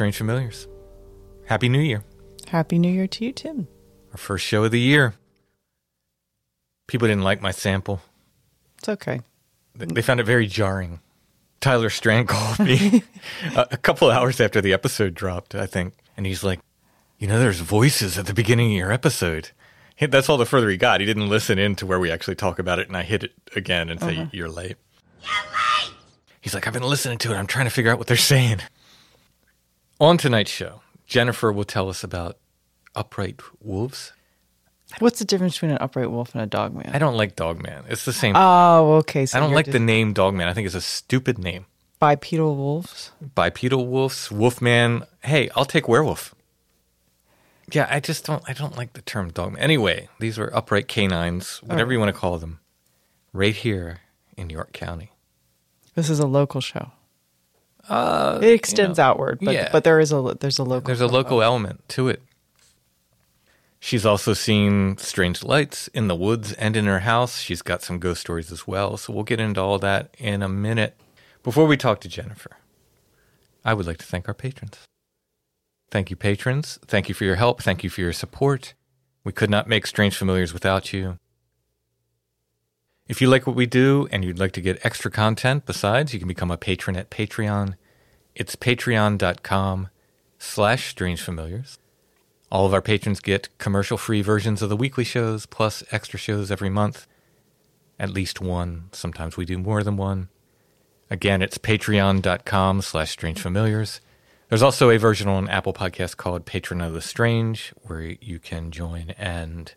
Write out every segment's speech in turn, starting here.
Strange Familiars. Happy New Year. Happy New Year to you, Tim. Our first show of the year. People didn't like my sample. It's okay. They- found it very jarring. Tyler Strand called me a, a couple hours after the episode dropped, I think. And he's like, You know, there's voices at the beginning of your episode. That's all the further he got. He didn't listen in to where we actually talk about it. And I hit it again and say, You're late. You're late. He's like, I've been listening to it. I'm trying to figure out what they're saying. On tonight's show, Jennifer will tell us about upright wolves. What's the difference between an upright wolf and a dog man? I don't like dog man. It's the same. Oh, okay. So I don't like the name dog man. I think it's a stupid name. bipedal wolves. Bipedal wolves, Wolfman. Hey, I'll take werewolf. Yeah, I just don't. I don't like the term dogman. Anyway, these were upright canines, whatever you want to call them, right here in York County. This is a local show. Uh, it extends know, outward, but yeah. but there is a there's a local. There's a local element to it. She's also seen strange lights in the woods and in her house. She's got some ghost stories as well. So we'll get into all that in a minute. Before we talk to Jennifer, I would like to thank our patrons. Thank you, patrons. Thank you for your help. Thank you for your support. We could not make Strange Familiars without you. If you like what we do and you'd like to get extra content besides, you can become a patron at Patreon. It's patreon.com slash strange familiars. All of our patrons get commercial free versions of the weekly shows plus extra shows every month. At least one. Sometimes we do more than one. Again, it's patreon.com slash strange familiars. There's also a version on Apple Podcast called Patron of the Strange, where you can join and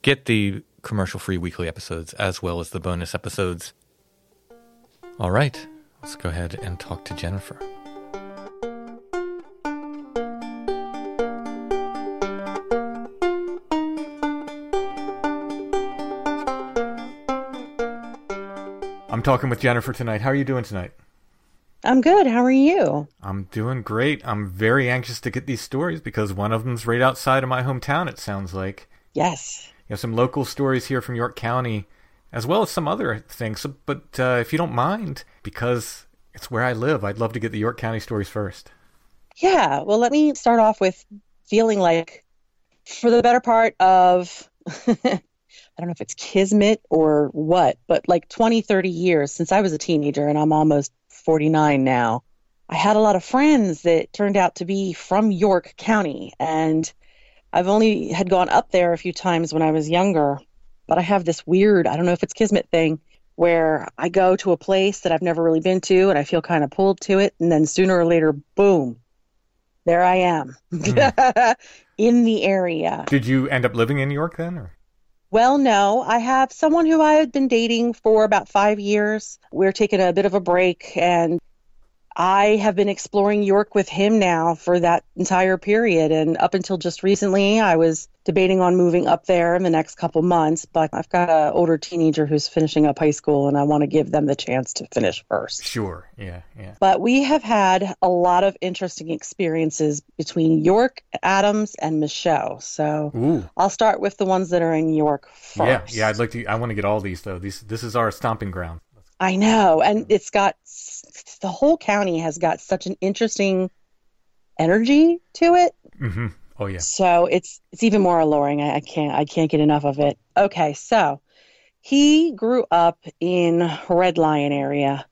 get the commercial free weekly episodes as well as the bonus episodes. All right, let's go ahead and talk to Jennifer. I'm talking with Jennifer tonight. How are you doing tonight? I'm good. How are you? I'm doing great. I'm very anxious to get these stories because one of them's right outside of my hometown, it sounds like. Yes. You have some local stories here from York County, as well as some other things. So, but uh, if you don't mind, because it's where I live, I'd love to get the York County stories first. Yeah. Well, let me start off with feeling like for the better part of, I don't know if it's kismet or what, but like 20, 30 years since I was a teenager and I'm almost 49 now, I had a lot of friends that turned out to be from York County. And I've only had gone up there a few times when I was younger, but I have this weird, I don't know if it's kismet thing, where I go to a place that I've never really been to and I feel kind of pulled to it. And then sooner or later, boom, there I am in the area. Did you end up living in New York then? Or? Well, no, I have someone who I had been dating for about five years. We're taking a bit of a break, and I have been exploring York with him now for that entire period. And up until just recently, I was debating on moving up there in the next couple months. But I've got an older teenager who's finishing up high school, and I want to give them the chance to finish first. Sure. Yeah. Yeah. But we have had a lot of interesting experiences between York, Adams, and Michaux. So Ooh. I'll start with the ones that are in York first. Yeah. Yeah. I'd like to. I want to get all these though. These. This is our stomping ground. I know. And it's got the whole county has got such an interesting energy to it. Mm-hmm. Oh yeah. So it's it's even more alluring. I, I can't I can't get enough of it. Okay, so he grew up in Red Lion area.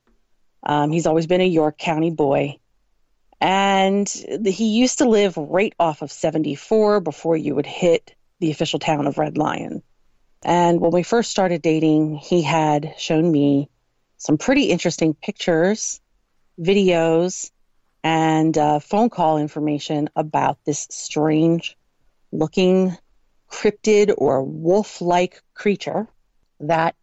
Um, he's always been a York County boy, and he used to live right off of 74 before you would hit the official town of Red Lion. And when we first started dating, he had shown me some pretty interesting pictures, videos, and uh, phone call information about this strange looking cryptid or wolf like creature that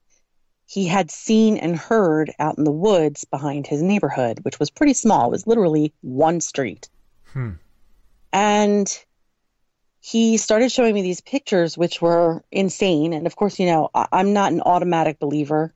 he had seen and heard out in the woods behind his neighborhood, which was pretty small. It was literally one street. Hmm. And he started showing me these pictures, which were insane. And of course, you know, I- I'm not an automatic believer,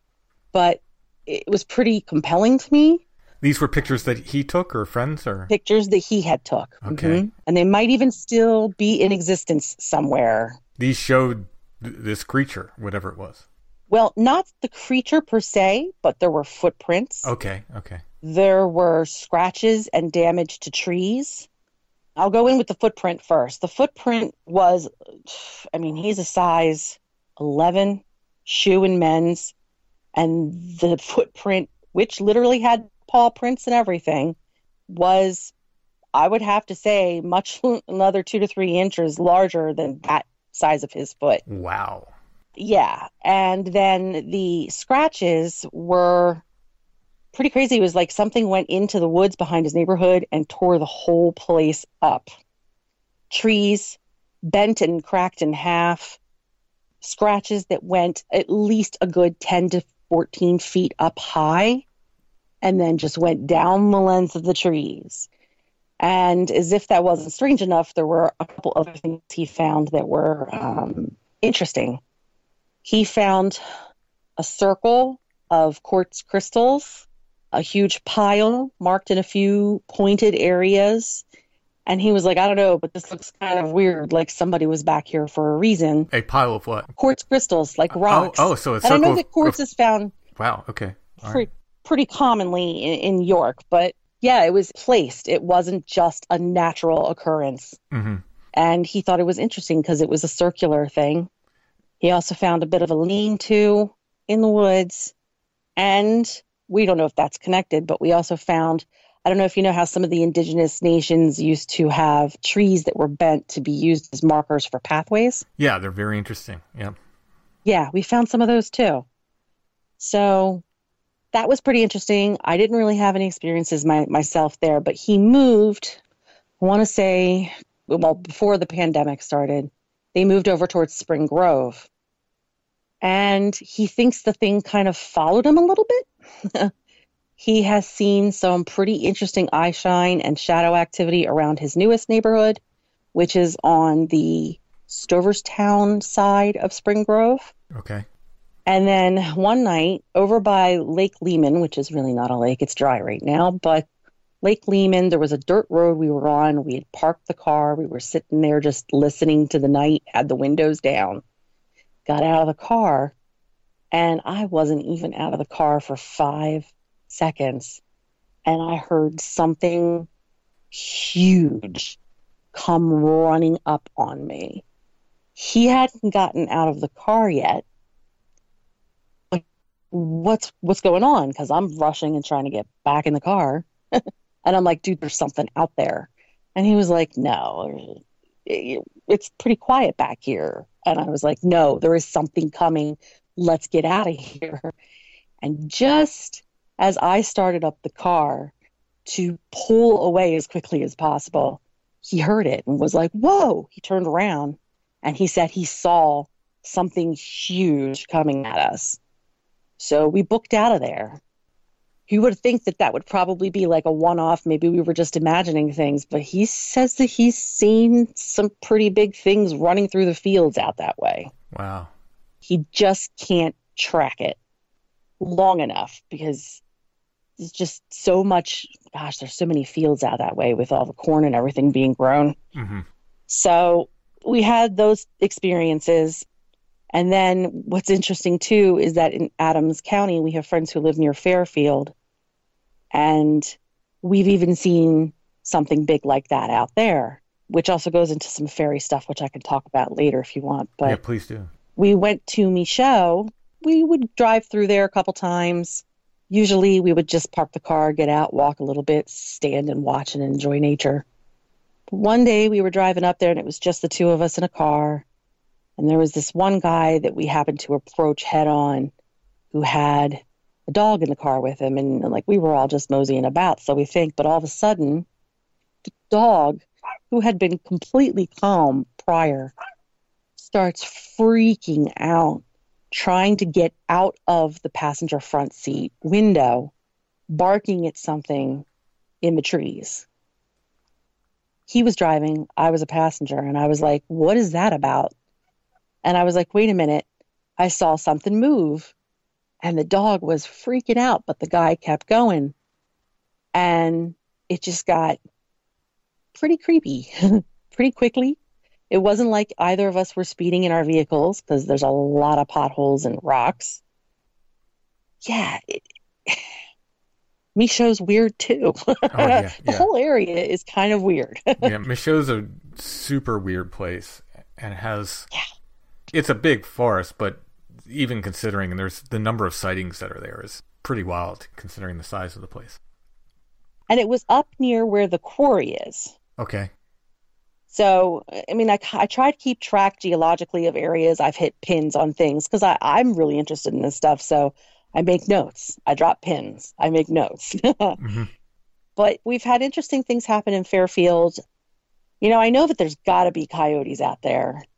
but it was pretty compelling to me. These were pictures that he took, or friends, or Pictures that he had took. Okay. Mhm. And they might even still be in existence somewhere. these showed th- this creature, whatever it was. Well, not the creature per se, but there were footprints. Okay. Okay. There were scratches and damage to trees. I'll go in with the footprint first. The footprint was, I mean, he's a size 11 shoe in men's, and the footprint, which literally had paw prints and everything, was, I would have to say, much another two to three inches larger than that size of his foot. Wow. Yeah. And then the scratches were pretty crazy. It was like something went into the woods behind his neighborhood and tore the whole place up. Trees bent and cracked in half, scratches that went at least a good 10 to 14 feet up high, and then just went down the length of the trees. And as if that wasn't strange enough, there were a couple other things he found that were um, interesting. He found a circle of quartz crystals, a huge pile marked in a few pointed areas. And he was like, I don't know, but this looks kind of weird. Like somebody was back here for a reason. A pile of what? Quartz crystals, like rocks. oh, so it's and I know that quartz of- is found Wow. Okay. Pre- right. pretty commonly in, in York, but yeah, it was placed. It wasn't just a natural occurrence. Mm-hmm. And he thought it was interesting because it was a circular thing. He also found a bit of a lean to in the woods. And we don't know if that's connected, but we also found I don't know if you know how some of the indigenous nations used to have trees that were bent to be used as markers for pathways. Yeah, they're very interesting. Yeah. Yeah, we found some of those too. So that was pretty interesting. I didn't really have any experiences my, myself there, but he moved, I want to say, well, before the pandemic started, they moved over towards Spring Grove. And he thinks the thing kind of followed him a little bit. he has seen some pretty interesting eye shine and shadow activity around his newest neighborhood, which is on the Stoverstown side of Spring Grove. Okay. And then one night over by Lake Redman, which is really not a lake, it's dry right now, but Lake Redman, there was a dirt road we were on. We had parked the car. We were sitting there just listening to the night, had the windows down. Got out of the car, and I wasn't even out of the car for five seconds. And I heard something huge come running up on me. He hadn't gotten out of the car yet. What's what's going on? Because i'm rushing and trying to get back in the car. And i'm like dude there's something out there. And he was like no it's pretty quiet back here. And i was like no there is something coming. Let's get out of here. And just as i started up the car to pull away as quickly as possible he heard it and was like whoa he turned around and he said he saw something huge coming at us so we booked out of there. you would think that that would probably be like a one off. Maybe we were just imagining things, but he says that he's seen some pretty big things running through the fields out that way. Wow. He just can't track it long enough because there's just so much. Gosh, there's so many fields out that way with all the corn and everything being grown. hmm So we had those experiences. And then what's interesting too is that in Adams County, we have friends who live near Fairfield. And we've even seen something big like that out there, which also goes into some fairy stuff, which I can talk about later if you want. But yeah, please do. we went to Michaux. We would drive through there a couple times. Usually we would just park the car, get out, walk a little bit, stand and watch and enjoy nature. One day we were driving up there and it was just the two of us in a car. And there was this one guy that we happened to approach head on who had a dog in the car with him. And like we were all just moseying about, so we think. But all of a sudden, the dog, who had been completely calm prior, starts freaking out, trying to get out of the passenger front seat window, barking at something in the trees. He was driving, I was a passenger, and I was like, What is that about? And I was like, Wait a minute. I saw something move. And the dog was freaking out, but the guy kept going. And it just got pretty creepy pretty quickly. It wasn't like either of us were speeding in our vehicles because there's a lot of potholes and rocks. Yeah, it, Michaux's weird too. Oh, yeah, the yeah. whole area is kind of weird. yeah, Michaux's a super weird place and has Yeah. it's a big forest, but even considering there's the number of sightings that are there is pretty wild considering the size of the place. and it was up near where the quarry is. Okay. So, I mean, I, I try to keep track geologically of areas I've hit pins on things because I'm really interested in this stuff. So I make notes. I drop pins. I make notes. hmm but we've had interesting things happen in Fairfield. You know, I know that there's got to be coyotes out there.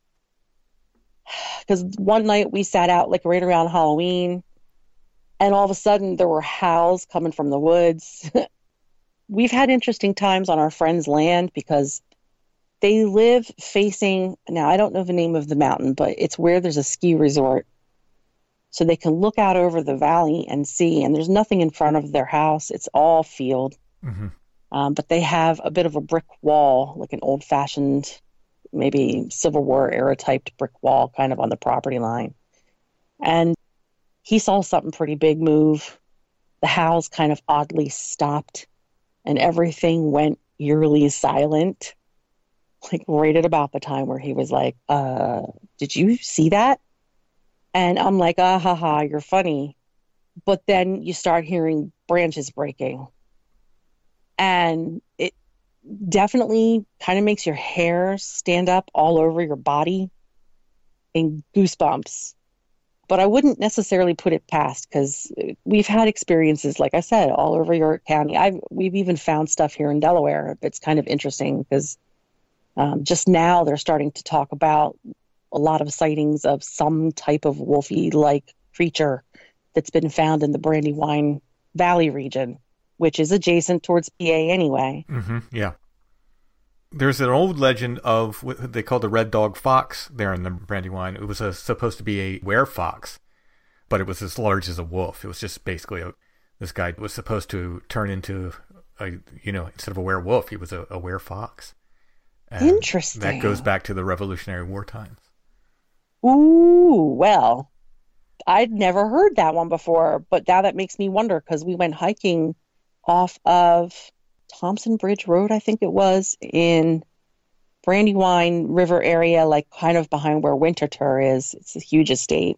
Because one night we sat out like right around Halloween, and all of a sudden there were howls coming from the woods. we've had interesting times on our friends' land because they live facing now I don't know the name of the mountain, but it's where there's a ski resort. So they can look out over the valley and see, and there's nothing in front of their house. It's all field. hmm Um, but they have a bit of a brick wall, like an old fashioned, maybe Civil War era typed brick wall kind of on the property line. And he saw something pretty big move. The howls kind of oddly stopped and everything went eerily silent. Like right at about the time where he was like, uh, did you see that? And I'm like, ah ha ha, you're funny. But then you start hearing branches breaking and it definitely kind of makes your hair stand up all over your body and goosebumps. But I wouldn't necessarily put it past because we've had experiences, like I said, all over York County. I've we've even found stuff here in Delaware. It's kind of interesting because um, just now they're starting to talk about a lot of sightings of some type of wolfy-like creature that's been found in the Brandywine Valley region which is adjacent towards PA anyway. hmm Yeah. There's an old legend of what they call the red dog fox there in the Brandywine. It was a, supposed to be a were fox, but it was as large as a wolf. It was just basically a, this guy was supposed to turn into a you know instead of a werewolf, he was a, a. And Interesting. That goes back to the Revolutionary War times. Ooh, well, I'd never heard that one before, but now that makes me wonder because we went hiking off of Thompson Bridge Road, I think it was, in Brandywine River area, like kind of behind where Winterthur is. It's a huge estate.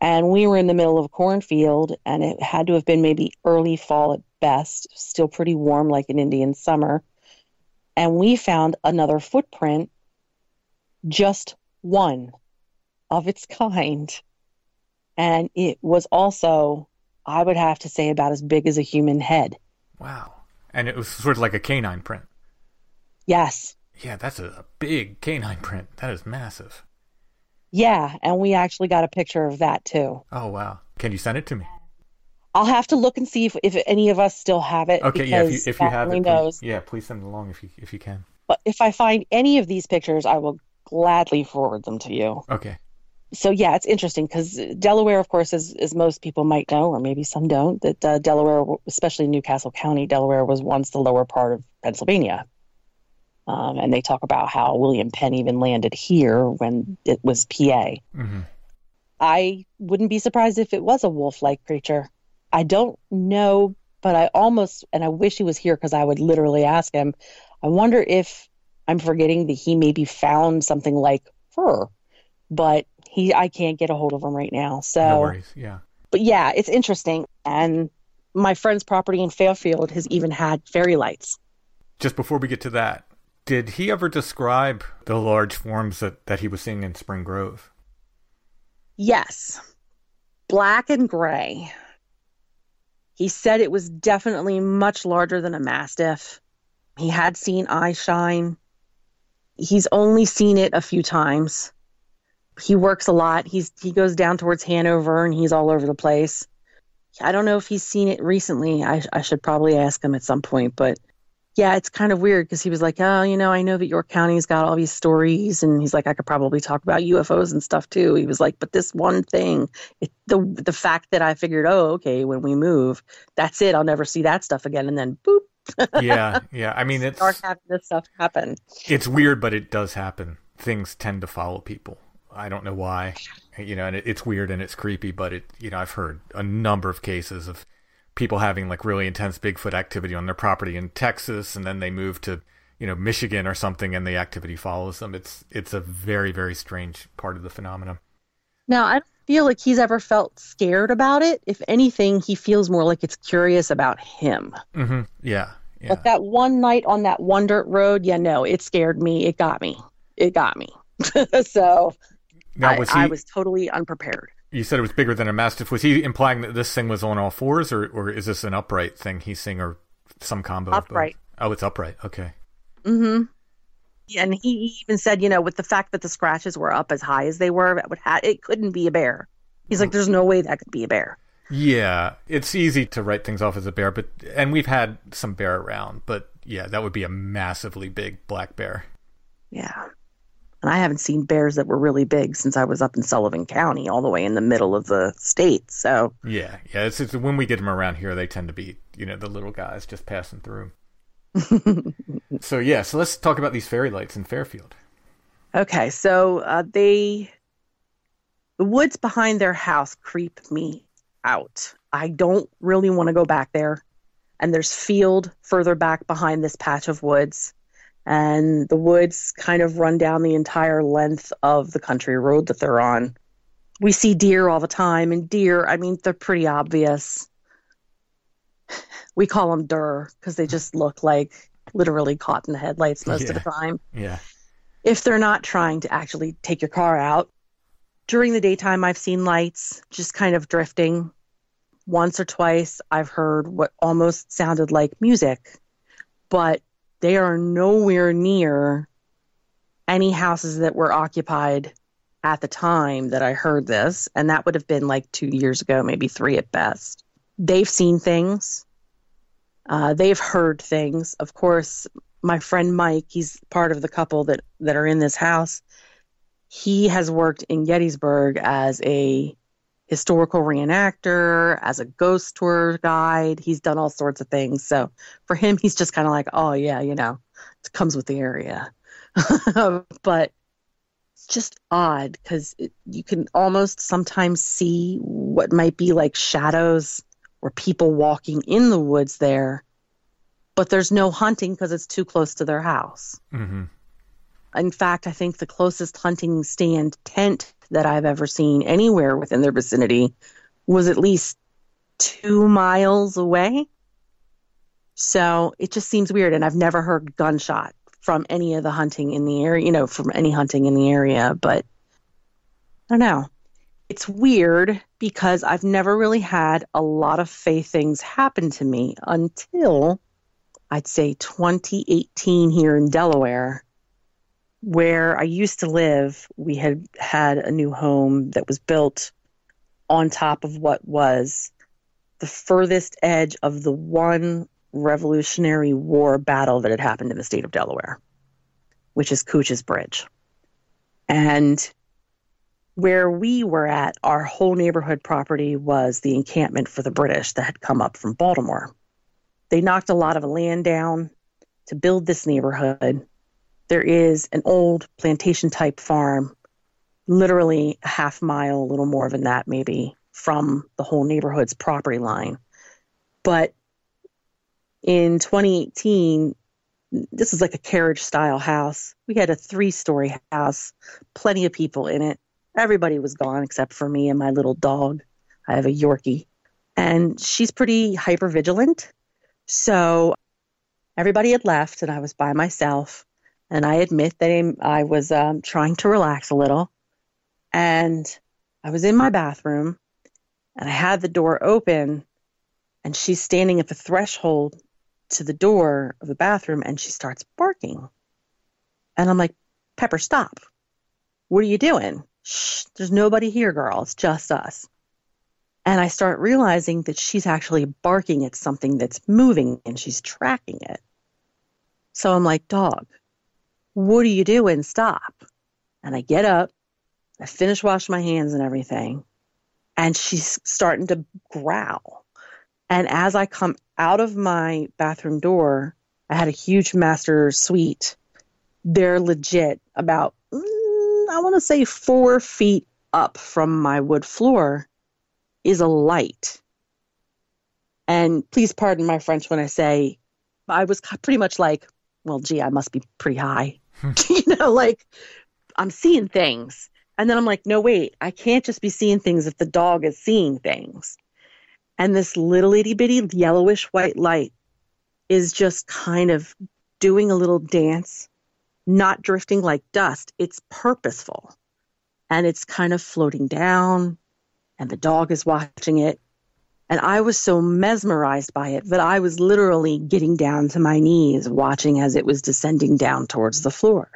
And we were in the middle of a cornfield, and it had to have been maybe early fall at best, still pretty warm like an Indian summer. And we found another footprint, just one of its kind. And it was also, I would have to say, about as big as a human head. Wow. And it was sort of like a canine print. Yes. Yeah, that's a, big canine print. That is massive. Yeah. And we actually got a picture of that too. Oh wow. Can you send it to me? I'll have to look and see if, if any of us still have it. Okay, yeah, if you, if you have it, knows. please, yeah, please send it along if you if you can. But if I find any of these pictures, I will gladly forward them to you. Okay. So yeah, it's interesting because Delaware, of course, as as most people might know, or maybe some don't, that uh, Delaware, especially Newcastle County, Delaware was once the lower part of Pennsylvania. Um, and they talk about how William Penn even landed here when it was PA. hmm I wouldn't be surprised if it was a wolf-like creature. I don't know, but I almost and I wish he was here because I would literally ask him. I wonder if I'm forgetting that he maybe found something like her, but he I can't get a hold of him right now. So, No worries. Yeah. but yeah, it's interesting. And my friend's property in Fairfield has even had fairy lights. Just before we get to that, did he ever describe the large forms that, that he was seeing in Spring Grove? Yes, black and gray. He said it was definitely much larger than a mastiff. He had seen eye shine. He's only seen it a few times. He works a lot. He's he goes down towards Hanover and he's all over the place. I don't know if he's seen it recently. I I should probably ask him at some point, but yeah, it's kind of weird because he was like, "Oh, you know, I know that York County's got all these stories," and he's like, "I could probably talk about UFOs and stuff too." He was like, "But this one thing, it, the the fact that I figured, oh, okay, when we move, that's it. I'll never see that stuff again." And then, boop, yeah, yeah. I mean, it's start having this stuff happen. it's weird, but it does happen. Things tend to follow people. I don't know why, you know, and it, it's weird and it's creepy, but it, you know, I've heard a number of cases of people having like really intense Bigfoot activity on their property in Texas, and then they move to, you know, Michigan or something, and the activity follows them. It's it's a very very strange part of the phenomenon. Now, I don't feel like he's ever felt scared about it. If anything, he feels more like it's curious about him. Mm-hmm. Yeah, yeah. But that one night on that one dirt road, yeah, no, it scared me. It got me. It got me. so now I, was he? I was totally unprepared. You said it was bigger than a mastiff. Was he implying that this thing was on all fours, or or is this an upright thing he's seeing, or some combo? of? Upright. Oh, it's upright. Okay. Mm-hmm. And he even said, you know, with the fact that the scratches were up as high as they were, it would ha- it couldn't be a bear. He's like, there's no way that could be a bear. Yeah, it's easy to write things off as a bear, but and we've had some bear around, but yeah, that would be a massively big black bear. Yeah. And I haven't seen bears that were really big since I was up in Sullivan County, all the way in the middle of the state. So, Yeah, yeah. It's, it's when we get them around here, they tend to be you know the little guys just passing through. so yeah, so let's talk about these fairy lights in Fairfield. okay. So uh, they, the woods behind their house creep me out. I don't really want to go back there. And there's field further back behind this patch of woods. And the woods kind of run down the entire length of the country road that they're on. We see deer all the time, and deer, I mean, they're pretty obvious. We call them dur because they just look like literally caught in the headlights most of the time Yeah, if they're not trying to actually take your car out. During the daytime, I've seen lights just kind of drifting. Once or twice, I've heard what almost sounded like music, but they are nowhere near any houses that were occupied at the time that I heard this. And that would have been like two years ago, maybe three at best. They've seen things. Uh, they've heard things. Of course, my friend Mike, he's part of the couple that that are in this house. He has worked in Gettysburg as a historical reenactor, as a ghost tour guide. He's done all sorts of things. So for him, he's just kind of like, oh yeah, you know, it comes with the area. but it's just odd because you can almost sometimes see what might be like shadows or people walking in the woods there but there's no hunting because it's too close to their house. hmm In fact, I think the closest hunting stand tent that I've ever seen anywhere within their vicinity was at least two miles away. So it just seems weird. And I've never heard gunshot from any of the hunting in the area, you know, from any hunting in the area. But I don't know. It's weird because I've never really had a lot of faith things happen to me until I'd say 2018 here in Delaware, where I used to live. We had had a new home that was built on top of what was the furthest edge of the one Revolutionary War battle that had happened in the state of Delaware, which is Cooch's Bridge. And where we were at, our whole neighborhood property was the encampment for the British that had come up from Baltimore. They knocked a lot of land down to build this neighborhood. There is an old plantation type farm, literally a half mile, a little more than that, maybe, from the whole neighborhood's property line. But in 2018, this is like a carriage style house. We had a three story house, plenty of people in it. Everybody was gone except for me and my little dog. I have a Yorkie, and she's pretty hyper vigilant. So everybody had left, and I was by myself. And I admit that I was um, trying to relax a little. And I was in my bathroom, and I had the door open, and she's standing at the threshold to the door of the bathroom and she starts barking. And I'm like, Pepper, stop. What are you doing? Shh, there's nobody here, girl. It's just us. And I start realizing that she's actually barking at something that's moving and she's tracking it. So I'm like, dog, what are you doing? Stop. And I get up, I finish washing my hands and everything, and she's starting to growl. And as I come out of my bathroom door, I had a huge master suite. They're legit about, mm, I want to say, four feet up from my wood floor is a light. And please pardon my French when I say I was pretty much like, well, gee, I must be pretty high. you know, like I'm seeing things. And then I'm like, no, wait, I can't just be seeing things if the dog is seeing things and this little itty bitty yellowish white light is just kind of doing a little dance, not drifting like dust. It's purposeful and it's kind of floating down, and the dog is watching it. And I was so mesmerized by it that I was literally getting down to my knees watching as it was descending down towards the floor.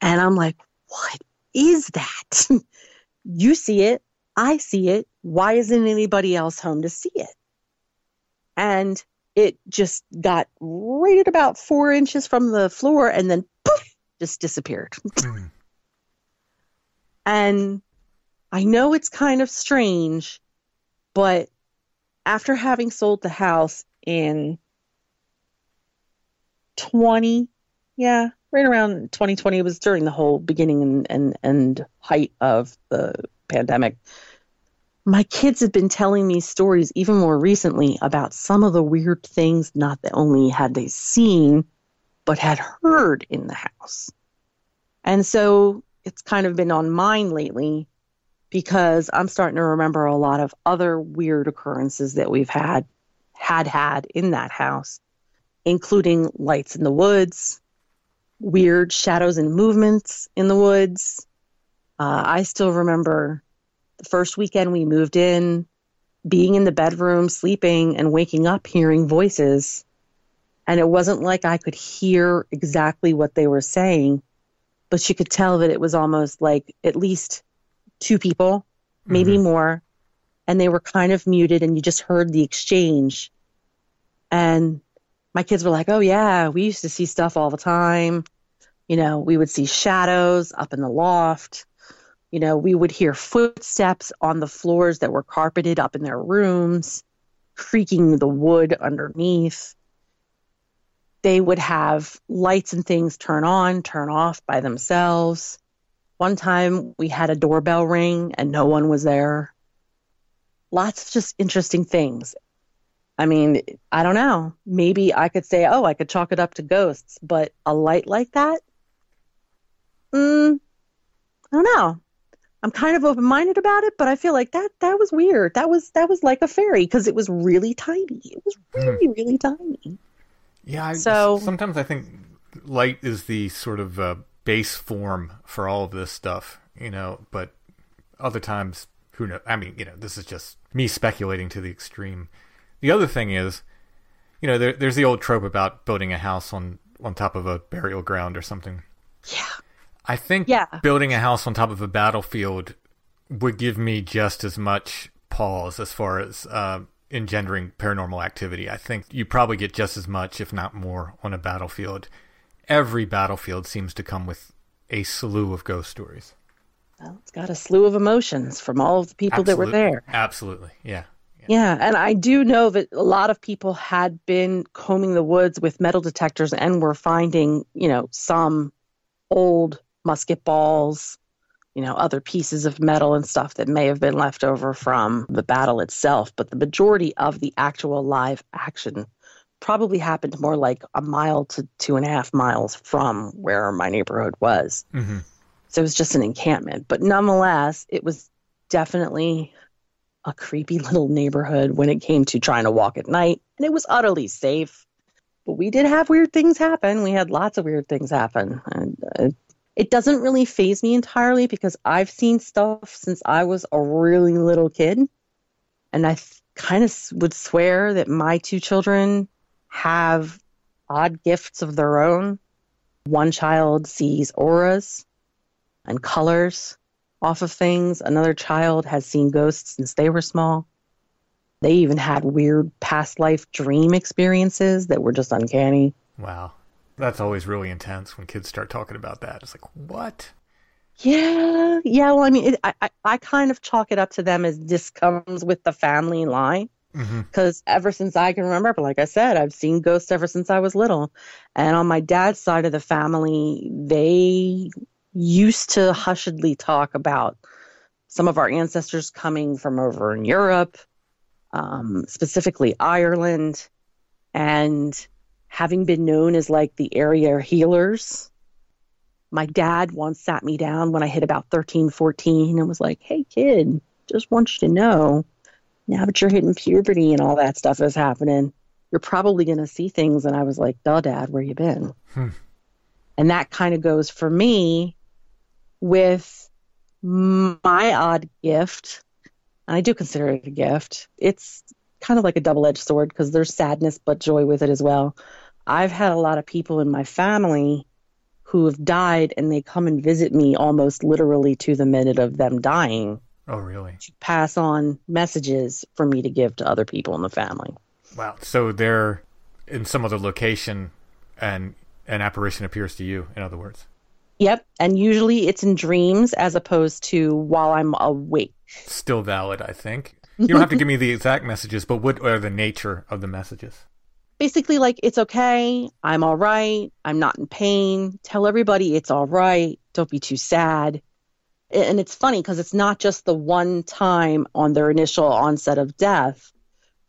And I'm like, what is that? you see it. I see it. Why isn't anybody else home to see it? And it just got right at about four inches from the floor and then poof, just disappeared. Mm. and I know it's kind of strange, but after having sold the house in 20, yeah, right around 2020, it was during the whole beginning and, and, and height of the pandemic my kids have been telling me stories even more recently about some of the weird things not that only had they seen but had heard in the house. And so it's kind of been on mine lately because i'm starting to remember a lot of other weird occurrences that we've had had had in that house including lights in the woods weird shadows and movements in the woods uh, i still remember the first weekend we moved in, being in the bedroom, sleeping, and waking up hearing voices. And it wasn't like I could hear exactly what they were saying, but you could tell that it was almost like at least two people, maybe mm-hmm. more. And they were kind of muted, and you just heard the exchange. And my kids were like, oh, yeah, we used to see stuff all the time. You know, we would see shadows up in the loft. You know, we would hear footsteps on the floors that were carpeted up in their rooms, creaking the wood underneath. They would have lights and things turn on, turn off by themselves. One time we had a doorbell ring and no one was there. Lots of just interesting things. I mean, I don't know. Maybe I could say, oh, I could chalk it up to ghosts, but a light like that? Mm, I don't know. I'm kind of open minded about it, but I feel like that that was weird. That was that was like a fairy because it was really tiny. It was hmm. really mm. really tiny. Yeah. I, so sometimes I think light is the sort of uh, base form for all of this stuff, you know. But other times, who knows? I mean, you know, this is just me speculating to the extreme. The other thing is, you know, there, there's the old trope about building a house on on top of a burial ground or something. Yeah. I think yeah. building a house on top of a battlefield would give me just as much pause as far as uh, engendering paranormal activity. I think you probably get just as much, if not more, on a battlefield. Every battlefield seems to come with a slew of ghost stories. Well, it's got a slew of emotions from all of the people that were there. Absolutely, yeah. Yeah, and I do know that a lot of people had been combing the woods with metal detectors and were finding, you know, some old musket balls, you know, other pieces of metal and stuff that may have been left over from the battle itself. But the majority of the actual live action probably happened more like a mile to two and a half miles from where my neighborhood was. hmm So it was just an encampment. But nonetheless, it was definitely a creepy little neighborhood when it came to trying to walk at night. And it was utterly safe. But we did have weird things happen. We had lots of weird things happen. And uh, it doesn't really phase me entirely because I've seen stuff since I was a really little kid. And I th- kind of would swear that my two children have odd gifts of their own. One child sees auras and colors off of things. Another child has seen ghosts since they were small. They even had weird past life dream experiences that were just uncanny. Wow. That's always really intense when kids start talking about that. It's like, what? Yeah, yeah. Well, I mean, it, I, I, I kind of chalk it up to them as this comes with the family line. Hmm Because ever since I can remember, but like I said, I've seen ghosts ever since I was little. And on my dad's side of the family, they used to hushedly talk about some of our ancestors coming from over in Europe, um, specifically Ireland, and having been known as like the area healers. My dad once sat me down when I hit about 13, 14 and was like, hey, kid, just want you to know now that you're hitting puberty and all that stuff is happening, you're probably going to see things. And I was like, duh, dad, where you been? Hmm. And that kind of goes for me with my odd gift. And I do consider it a gift. It's kind of like a double edged sword because there's sadness but joy with it as well. I've had a lot of people in my family who have died and they come and visit me almost literally to the minute of them dying Oh, really? to pass on messages for me to give to other people in the family. Wow. So they're in some other location and an apparition appears to you, in other words. Yep. And usually it's in dreams as opposed to while I'm awake. Still valid, I think. You don't have to give me the exact messages, but what are the nature of the messages? Basically, like, it's okay. I'm all right. I'm not in pain. Tell everybody it's all right. Don't be too sad. And it's funny because it's not just the one time on their initial onset of death,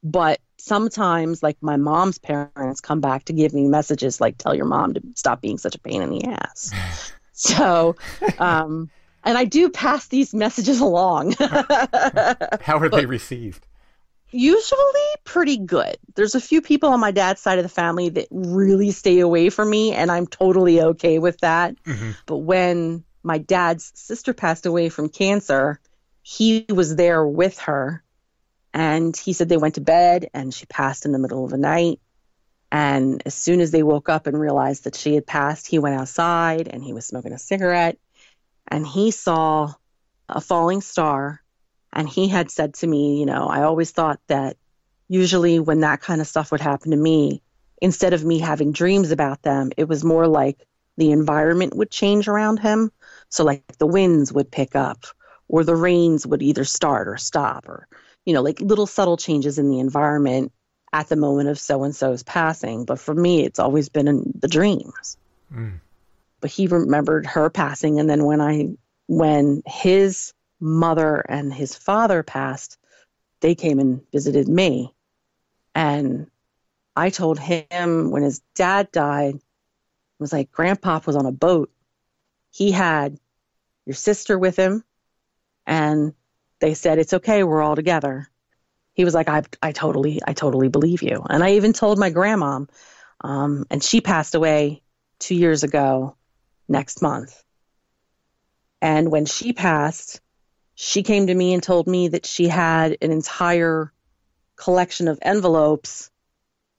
but sometimes, like, my mom's parents come back to give me messages like, tell your mom to stop being such a pain in the ass. so, um, and I do pass these messages along. How are they received? usually pretty good. There's a few people on my dad's side of the family that really stay away from me, and I'm totally okay with that. Mhm. But when my dad's sister passed away from cancer, he was there with her, and he said they went to bed, and she passed in the middle of the night. And as soon as they woke up and realized that she had passed, he went outside and he was smoking a cigarette, and he saw a falling star and he had said to me, you know, I always thought that usually when that kind of stuff would happen to me, instead of me having dreams about them, it was more like the environment would change around him. So, like the winds would pick up, or the rains would either start or stop, or, you know, like little subtle changes in the environment at the moment of so and so's passing. But for me, it's always been in the dreams. Mm. But he remembered her passing. And then when I, when his mother and his father passed, they came and visited me. And I told him when his dad died, it was like grandpa was on a boat. He had your sister with him, and they said, It's okay, we're all together. He was like, I, I totally, I totally believe you. And I even told my grandma, um, and she passed away two years ago next month. And when she passed, she came to me and told me that she had an entire collection of envelopes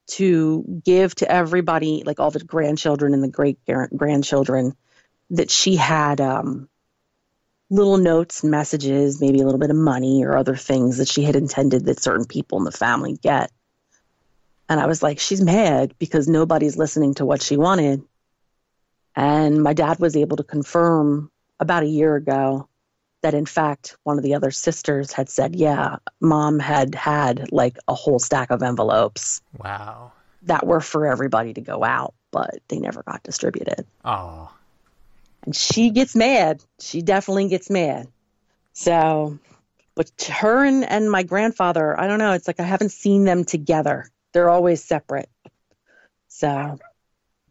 to give to everybody, like all the grandchildren and the great grandchildren, that she had um, little notes and messages, maybe a little bit of money or other things that she had intended that certain people in the family get. And I was like, she's mad because nobody's listening to what she wanted. And my dad was able to confirm about a year ago that, in fact, one of the other sisters had said, yeah, mom had had like a whole stack of envelopes Wow. that were for everybody to go out, but they never got distributed. Oh. And she gets mad. She definitely gets mad. So, but her and, and my grandfather, I don't know. It's like I haven't seen them together. They're always separate. So,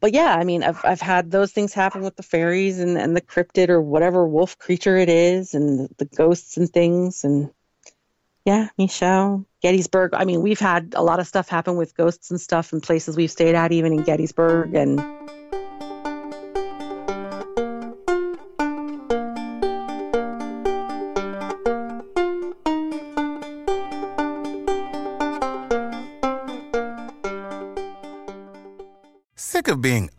but yeah, I mean, I've, I've had those things happen with the fairies and, and the cryptid or whatever wolf creature it is and the, the ghosts and things. And yeah, Michaux, Gettysburg. I mean, we've had a lot of stuff happen with ghosts and stuff in places we've stayed at, even in Gettysburg. And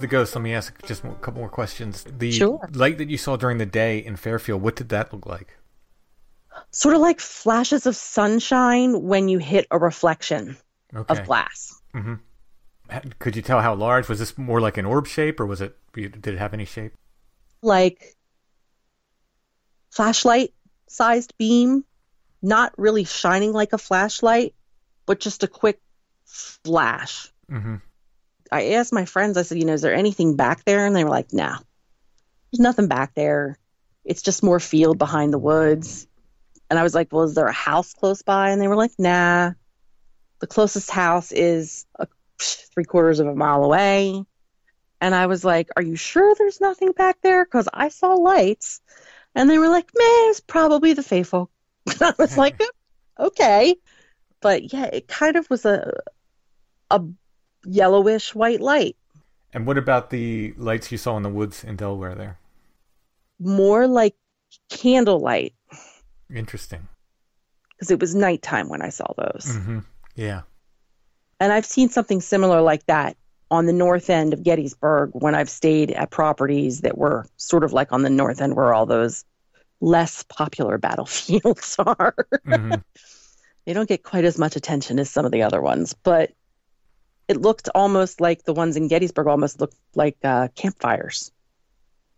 To the ghost, let me ask just a couple more questions. The Sure. light that you saw during the day in Fairfield, what did that look like? sort of like flashes of sunshine when you hit a reflection Okay. of glass. Ha- Could you tell how large? Was this more like an orb shape, or was it? Did it have any shape? Like flashlight sized beam, not really shining like a flashlight, but just a quick flash. Mm-hmm. I asked my friends, I said, you know, is there anything back there? And they were like, nah, there's nothing back there. It's just more field behind the woods. And I was like, well, is there a house close by? And they were like, nah. The closest house is a, three quarters of a mile away. And I was like, are you sure there's nothing back there? Because I saw lights. And they were like, man, it's probably the faithful. And I was like, okay. But yeah, it kind of was a a yellowish white light, And what about the lights you saw in the woods in Delaware? There, more like candlelight interesting. because it was nighttime when I saw those. Mm-hmm. Yeah. And I've seen something similar like that on the north end of Gettysburg when I've stayed at properties that were sort of like on the north end where all those less popular battlefields are. hmm they don't get quite as much attention as some of the other ones, but it looked almost like the ones in Gettysburg almost looked like uh, campfires.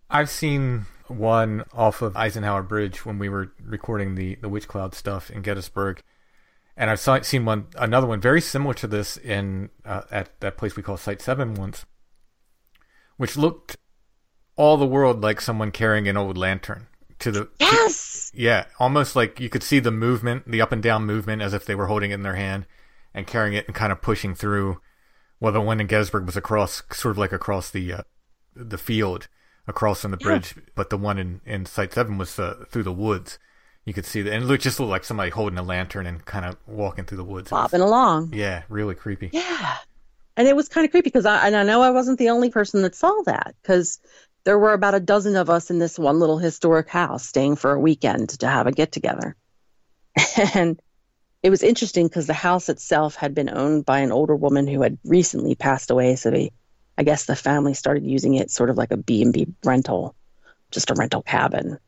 I've seen one off of Eisenhower Bridge when we were recording the the Witch Cloud stuff in Gettysburg, and I've saw, seen one another one very similar to this in uh, at that place we call Site Seven once, which looked all the world like someone carrying an old lantern to the Yes. yeah, almost like you could see the movement, the up and down movement, as if they were holding it in their hand and carrying it and kind of pushing through. Well, the one in Gettysburg was across, sort of like across the uh, the field, across from the Yeah. bridge. But the one in in Site Seven was uh, through the woods. You could see that, and it just looked like somebody holding a lantern and kind of walking through the woods. It was- Bobbing along. yeah, really creepy. Yeah. And it was kind of creepy because I, and I know I wasn't the only person that saw that because there were about a dozen of us in this one little historic house staying for a weekend to have a get together. And it was interesting because the house itself had been owned by an older woman who had recently passed away. So they, I guess the family started using it sort of like a B&B rental, just a rental cabin.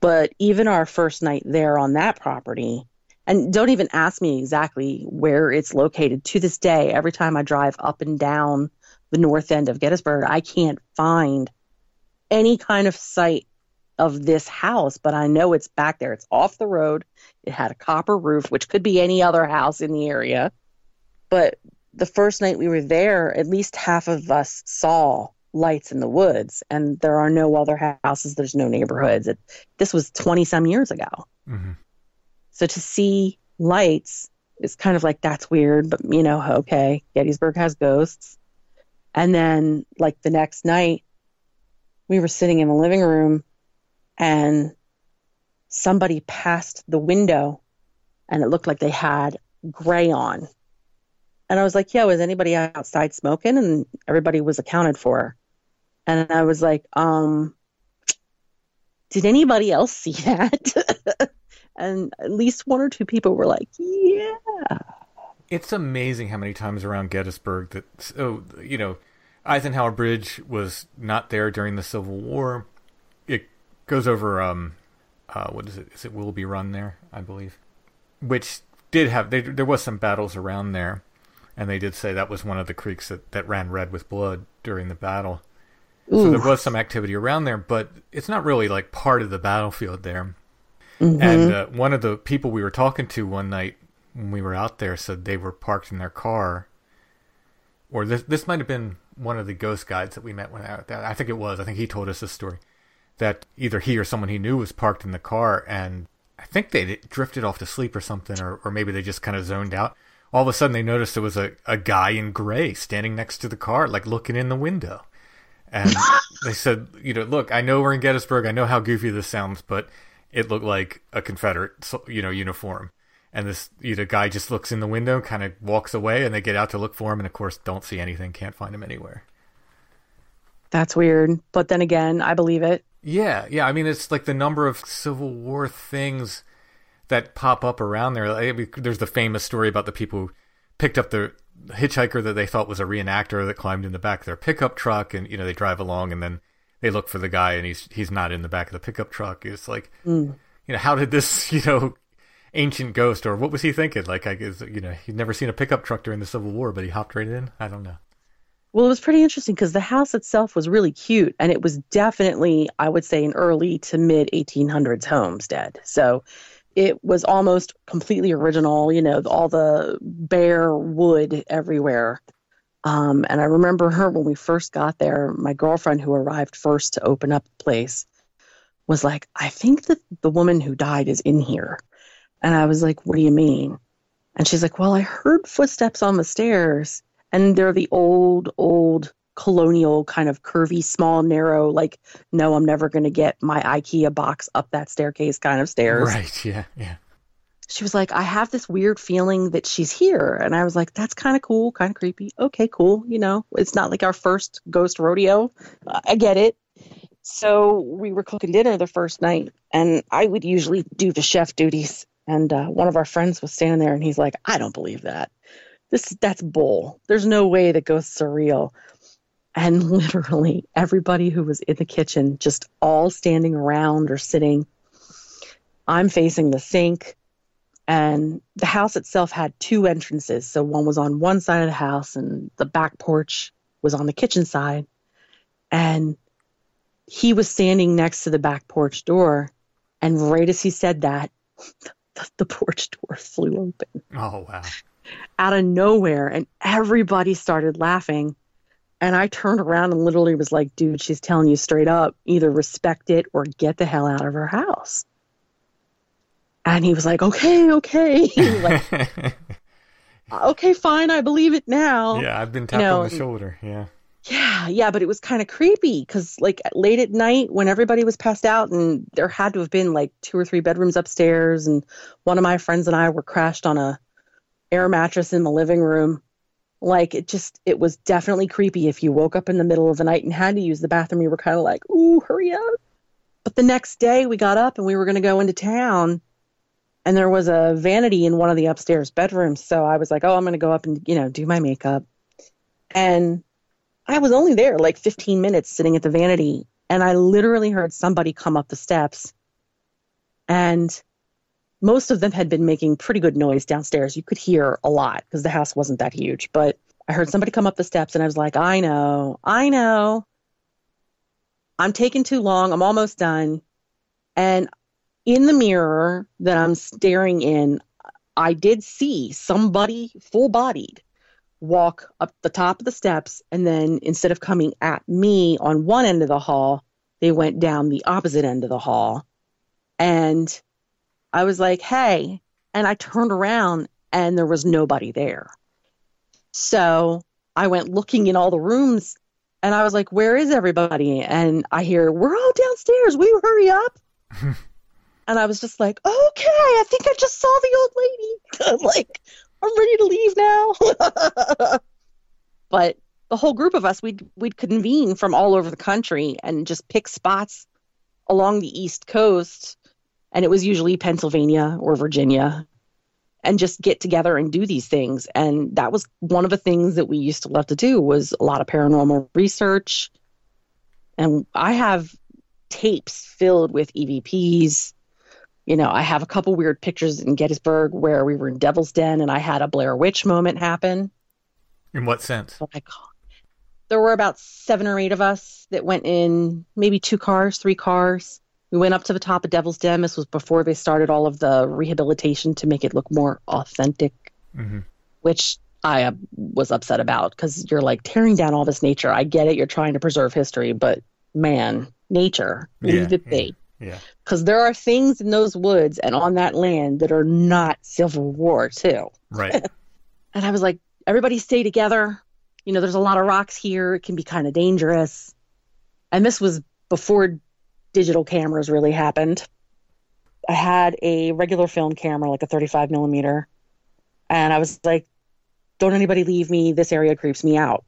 But even our first night there on that property, and don't even ask me exactly where it's located to this day every time i drive up and down the north end of gettysburg i can't find any kind of sight of this house but i know it's back there. It's off the road. It had a copper roof which could be any other house in the area. But the first night we were there at least half of us saw lights in the woods and there are no other houses. There's no neighborhoods. It, this was 20 some years ago. Hmm So to see lights is kind of like that's weird, but you know, okay, Gettysburg has ghosts. And then like the next night, we were sitting in the living room and somebody passed the window and it looked like they had gray on. And I was like, yeah, was anybody outside smoking? And everybody was accounted for. And I was like, um, did anybody else see that? and at least one or two people were like, yeah. It's amazing how many times around Gettysburg that, oh, you know, Eisenhower Bridge was not there during the Civil War. Goes over, um, uh, what is it? Is it Willoughby Run there? I believe, which did have they, there was some battles around there, and they did say that was one of the creeks that that ran red with blood during the battle. Ooh. So there was some activity around there, but it's not really like part of the battlefield there. Mm-hmm. And uh, one of the people we were talking to one night when we were out there said they were parked in their car, or this this might have been one of the ghost guides that we met when out there. I think it was. I think he told us this story that either he or someone he knew was parked in the car, and I think they drifted off to sleep or something, or or maybe they just kind of zoned out. All of a sudden, they noticed there was a, a guy in gray standing next to the car, like looking in the window. And they said, you know, look, I know we're in Gettysburg. I know how goofy this sounds, but it looked like a Confederate, you know, uniform. And this, you know, guy just looks in the window, kind of walks away, and they get out to look for him, and of course, don't see anything, can't find him anywhere. That's weird, but then again, I believe it. Yeah, yeah. I mean, it's like the number of Civil War things that pop up around there. There's the famous story about the people who picked up the hitchhiker that they thought was a reenactor that climbed in the back of their pickup truck, and you know they drive along, and then they look for the guy and he's he's not in the back of the pickup truck. It's like, mm. you know, how did this, you know, ancient ghost or what was he thinking? Like, I guess, you know, he'd never seen a pickup truck during the Civil War, but he hopped right in. I don't know. Well, it was pretty interesting because the house itself was really cute, and it was definitely, I would say, an early to mid 1800s homestead. So it was almost completely original. You know, all the bare wood everywhere. Um, and I remember her when we first got there, my girlfriend who arrived first to open up the place was like, I think that the woman who died is in here. And I was like, What do you mean? And she's like, Well, I heard footsteps on the stairs, and they're the old, old colonial kind of curvy, small, narrow, like, no, I'm never going to get my IKEA box up that staircase kind of stairs. Right. Yeah. Yeah she was like, I have this weird feeling that she's here. And I was like, that's kind of cool, kind of creepy. Okay, cool. You know, it's not like our first ghost rodeo. I get it. So we were cooking dinner the first night, and I would usually do the chef duties. And uh, one of our friends was standing there, and he's like, I don't believe that. This that's bull. There's no way that ghosts are real. And literally everybody who was in the kitchen, just all standing around or sitting. I'm facing the sink and the house itself had two entrances. So one was on one side of the house, and the back porch was on the kitchen side. And he was standing next to the back porch door. And right as he said that, the, the porch door flew open. Oh, wow. Out of nowhere. And everybody started laughing. And I turned around and literally was like, dude, she's telling you straight up either respect it or get the hell out of her house. And he was like, okay, okay. like, okay, fine, I believe it now. Yeah, I've been tapped you know, on the shoulder. Yeah. Yeah, yeah, but it was kind of creepy because, like, late at night when everybody was passed out, and there had to have been like two or three bedrooms upstairs, and one of my friends and I were crashed on a air mattress in the living room. Like, it just, it was definitely creepy. If you woke up in the middle of the night and had to use the bathroom, you were kind of like, "Ooh, hurry up!" But the next day, we got up and we were going to go into town, and there was a vanity in one of the upstairs bedrooms. So I was like, oh, I'm going to go up and, you know, do my makeup. And I was only there like 15 minutes sitting at the vanity. And I literally heard somebody come up the steps. And most of them had been making pretty good noise downstairs. You could hear a lot because the house wasn't that huge. But I heard somebody come up the steps and I was like, I know, I know. I'm taking too long. I'm almost done. And in the mirror that I'm staring in, I did see somebody full bodied walk up the top of the steps. And then instead of coming at me on one end of the hall, they went down the opposite end of the hall. And I was like, hey, And I turned around and there was nobody there. So I went looking in all the rooms and I was like, where is everybody? And I hear, we're all downstairs. Will you hurry up? and I was just like, okay, I think I just saw the old lady. I'm like, I'm ready to leave now. but the whole group of us, we'd, we'd convene from all over the country and just pick spots along the East Coast. And it was usually Pennsylvania or Virginia and just get together and do these things. And that was one of the things that we used to love to do was a lot of paranormal research. And i have tapes filled with evps you know i have a couple weird pictures in gettysburg where we were in devil's den and i had a blair witch moment happen. In what sense? Oh like there were about seven or eight of us that went in maybe two cars three cars we went up to the top of Devil's Den. This was before they started all of the rehabilitation to make it look more authentic, mm-hmm. which I uh, was upset about because you're like tearing down all this nature. I get it. You're trying to preserve history, but man, nature, leave it be. Yeah. Because there are things in those woods and on that land that are not Civil War, too. Right. and I was like, everybody stay together. You know, there's a lot of rocks here. It can be kind of dangerous. And this was before digital cameras really happened. I had a regular film camera, like a 35 millimeter, and I was like, don't anybody leave me. This area creeps me out.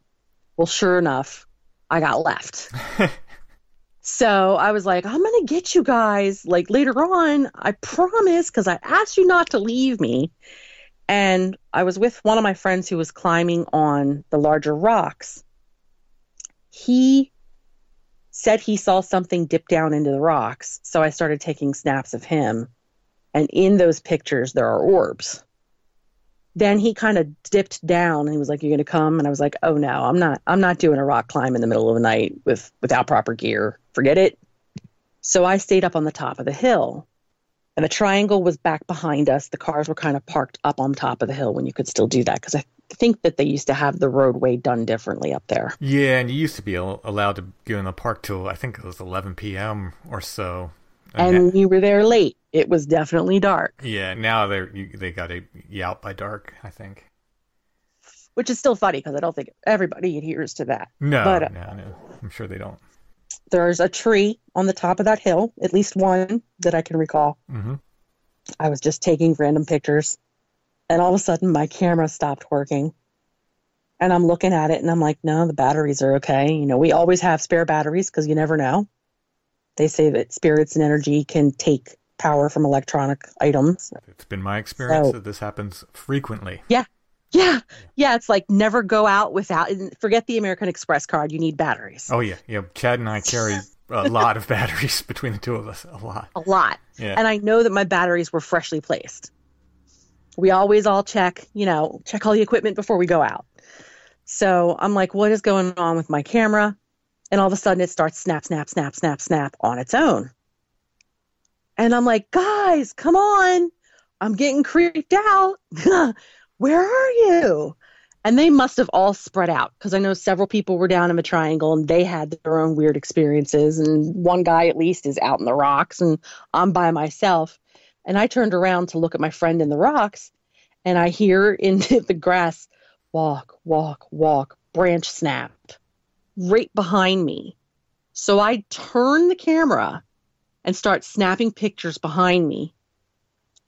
Well, sure enough, I got left. so I was like, I'm going to get you guys like later on. I promise, because I asked you not to leave me. And I was with one of my friends who was climbing on the larger rocks. He said he saw something dip down into the rocks. So I started taking snaps of him. And in those pictures, there are orbs. Then he kind of dipped down and he was like, You're going to come? And I was like, Oh no, I'm not. I'm not doing a rock climb in the middle of the night with without proper gear. Forget it. So I stayed up on the top of the hill. And the triangle was back behind us. The cars were kind of parked up on top of the hill when you could still do that because I think that they used to have the roadway done differently up there. Yeah, and you used to be allowed to go in the park till I think it was 11 p.m. or so. And, and we were there late. It was definitely dark. Yeah, now they they got it out by dark. I think. Which is still funny because I don't think everybody adheres to that. No, but, uh, no, no, I'm sure they don't. There's a tree on the top of that hill, at least one that I can recall. Mm-hmm. I was just taking random pictures and all of a sudden my camera stopped working. And I'm looking at it and I'm like, no, the batteries are okay. You know, we always have spare batteries because you never know. They say that spirits and energy can take power from electronic items. It's been my experience so, that this happens frequently. Yeah. Yeah. Yeah. It's like never go out without, forget the American Express card. You need batteries. Oh, yeah. Yeah. Chad and I carry a lot of batteries between the two of us. A lot. A lot. Yeah. And I know that my batteries were freshly placed we always all check, you know, check all the equipment before we go out. So I'm like, what is going on with my camera? And all of a sudden it starts snap, snap, snap, snap, snap on its own. And I'm like, guys, come on. I'm getting creeped out. Where are you? And they must have all spread out because I know several people were down in the triangle and they had their own weird experiences. And one guy, at least, is out in the rocks, and I'm by myself. And I turned around to look at my friend in the rocks, and I hear in the grass, walk, walk, walk, branch snapped right behind me. So I turn the camera and start snapping pictures behind me.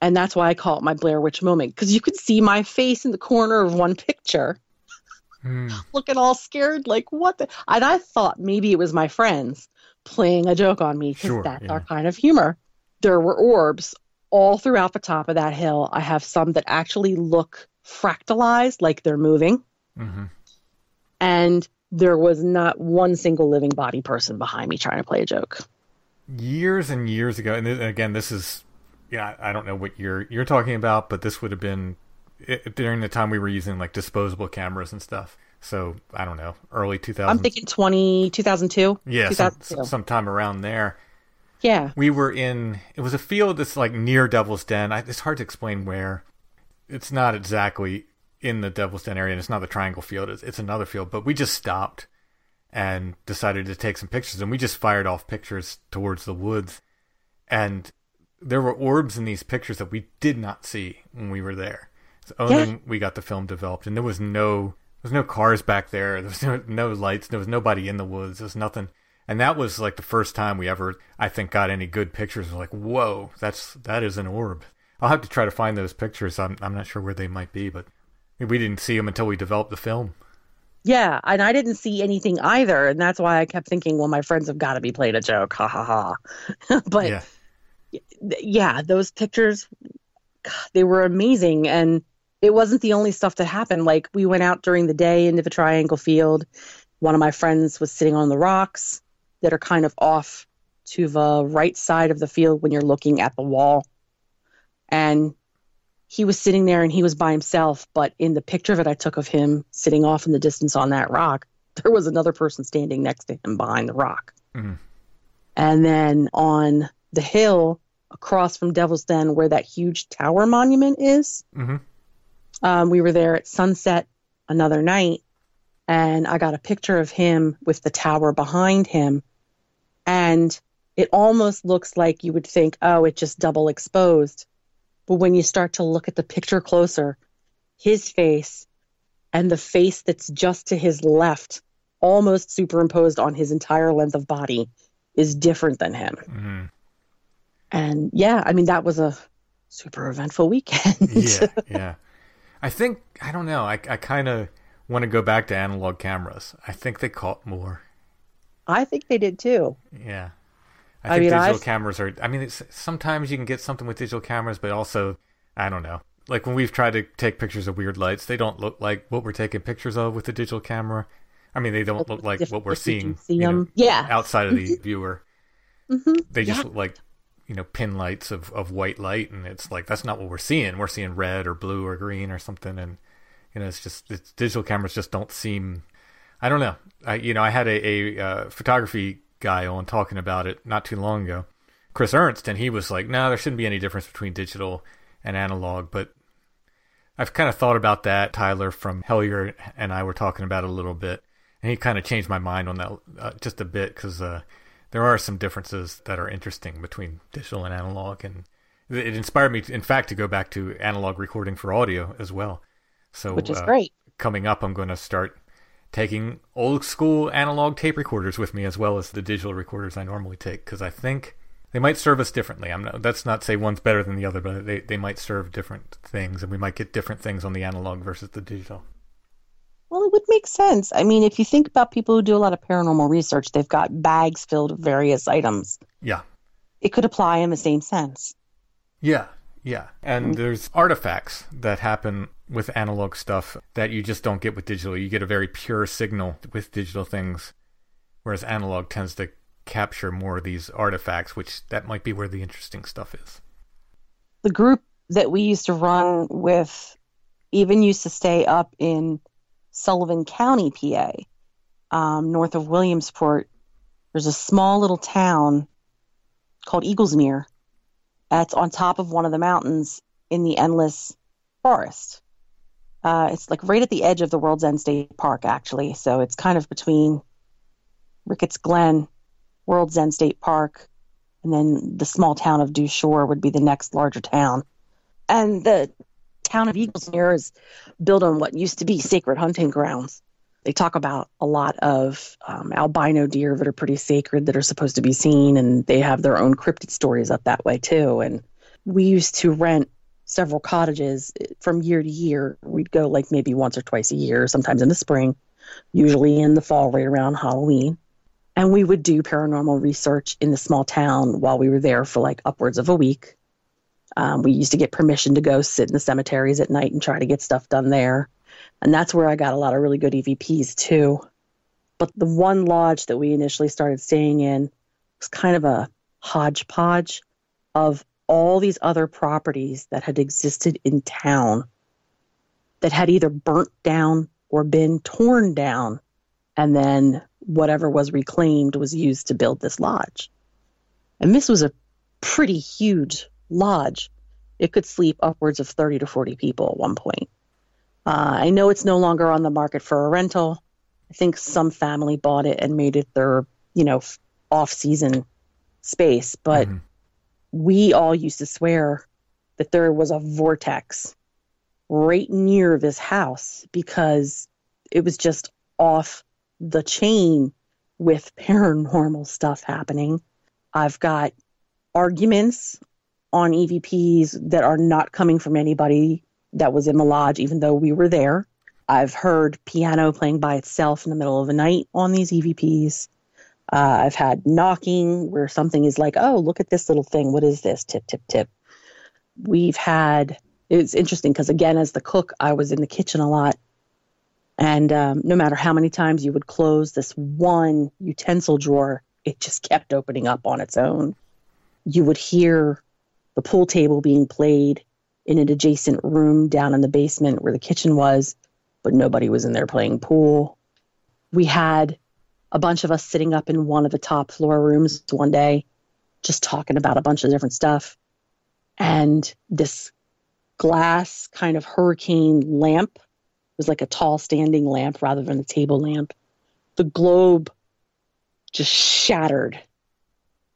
And that's why I call it my Blair Witch moment because you could see my face in the corner of one picture. Mm. Looking all scared, like what the? And I thought maybe it was my friends playing a joke on me because sure, that's yeah. our kind of humor. There were orbs all throughout the top of that hill. I have some that actually look fractalized, like they're moving. Mm-hmm. And there was not one single living body person behind me trying to play a joke. Years and years ago, and again, this is, yeah, I don't know what year you're talking about, but this would have been during the time we were using like disposable cameras and stuff. So I don't know, early 2000s. I'm thinking 20, 2002. Yeah, 2002. Some, sometime around there. Yeah. We were in, it was a field that's like near Devil's Den. I, it's hard to explain where. It's not exactly in the Devil's Den area, and it's not the Triangle Field. It's, it's another field, but we just stopped and decided to take some pictures, and we just fired off pictures towards the woods. And there were orbs in these pictures that we did not see when we were there. So only Yeah. we got the film developed, and there was no there was no cars back there. There was no, no lights. There was nobody in the woods. There was nothing. And that was like the first time we ever, I think, got any good pictures. We're like, whoa, that's that is an orb. I'll have to try to find those pictures. I'm I'm not sure where they might be, but we didn't see them until we developed the film. Yeah, and I didn't see anything either, and that's why I kept thinking, well, my friends have got to be playing a joke, ha ha ha. but yeah, yeah, those pictures, God, they were amazing, and it wasn't the only stuff that happened. Like we went out during the day into the triangle field. One of my friends was sitting on the rocks that are kind of off to the right side of the field when you're looking at the wall, and he was sitting there and he was by himself. But in the picture that I took of him sitting off in the distance on that rock, there was another person standing next to him behind the rock. Mhm. And then on the hill across from Devil's Den, where that huge tower monument is, hmm um, we were there at sunset another night, and I got a picture of him with the tower behind him. And it almost looks like you would think, oh, it just double exposed. But when you start to look at the picture closer, his face and the face that's just to his left, almost superimposed on his entire length of body, is different than him. hmm And yeah, I mean, that was a super eventful weekend. yeah, yeah. I think I don't know. I I kind of want to go back to analog cameras. I think they caught more. I think they did too. Yeah. I I think mean, digital I've- cameras are. I mean, it's, sometimes you can get something with digital cameras, but also, I don't know. Like when we've tried to take pictures of weird lights, they don't look like what we're taking pictures of with the digital camera. I mean, they don't look like what we're if you can seeing see you know. Yeah. outside of the viewer. hmm They just Yeah. look like, you know, pin lights of, of white light, and it's like that's not what we're seeing. We're seeing red or blue or green or something, and you know, it's just it's, digital cameras just don't seem. I don't know. I you know, I had a, a uh, photography guy on talking about it not too long ago, Chris Ernst, and he was like, "No, there shouldn't be any difference between digital and analog." But I've kind of thought about that. Tyler from Hellier and I were talking about it a little bit, and he kind of changed my mind on that uh, just a bit because uh, there are some differences that are interesting between digital and analog, and it inspired me, in fact, to go back to analog recording for audio as well. So, Which is uh, great. coming up, I'm going to start taking old school analog tape recorders with me as well as the digital recorders I normally take because I think they might serve us differently. I'm not, that's not to say one's better than the other, but they, they might serve different things, and we might get different things on the analog versus the digital. Well, it would make sense. I mean, if you think about people who do a lot of paranormal research, they've got bags filled with various items. Yeah, It could apply in the same sense. yeah, yeah. And there's artifacts that happen with analog stuff that you just don't get with digital. You get a very pure signal with digital things, whereas analog tends to capture more of these artifacts, which that might be where the interesting stuff is. The group that we used to run with even used to stay up in Sullivan County, PA, um, north of Williamsport. There's a small little town called Eagles Mere. That's on top of one of the mountains in the endless forest. Uh, it's like right at the edge of the World's End State Park, actually. So it's kind of between Ricketts Glen, World's End State Park, and then the small town of Dushore would be the next larger town. And the town of Eagles Eaglesmere is built on what used to be sacred hunting grounds. They talk about a lot of um, albino deer that are pretty sacred that are supposed to be seen, and they have their own cryptid stories up that way too. And we used to rent several cottages eh, from year to year. We'd go like maybe once or twice a year, sometimes in the spring, usually in the fall, right around Halloween. And we would do paranormal research in the small town while we were there for like upwards of a week. Um, we used to get permission to go sit in the cemeteries at night and try to get stuff done there. And that's where I got a lot of really good EVPs too. But the one lodge that we initially started staying in was kind of a hodgepodge of all these other properties that had existed in town that had either burnt down or been torn down. And then whatever was reclaimed was used to build this lodge. And this was a pretty huge lodge. It could sleep upwards of 30 to 40 people at one point. Uh, I know it's no longer on the market for a rental. I think some family bought it and made it their, you know, off season space, but Mhm. we all used to swear that there was a vortex right near this house because it was just off the chain with paranormal stuff happening. I've got arguments on EVPs that are not coming from anybody that was in the lodge, even though we were there. I've heard piano playing by itself in the middle of the night on these EVPs. Uh, I've had knocking where something is like, oh, look at this little thing. What is this? Tip, tip, tip. We've had, it's interesting because, again, as the cook, I was in the kitchen a lot. And um, no matter how many times you would close this one utensil drawer, it just kept opening up on its own. You would hear the pool table being played in an adjacent room down in the basement where the kitchen was, but nobody was in there playing pool. We had a bunch of us sitting up in one of the top floor rooms one day, just talking about a bunch of different stuff. And this glass kind of hurricane lamp was like a tall standing lamp rather than a table lamp. The globe just shattered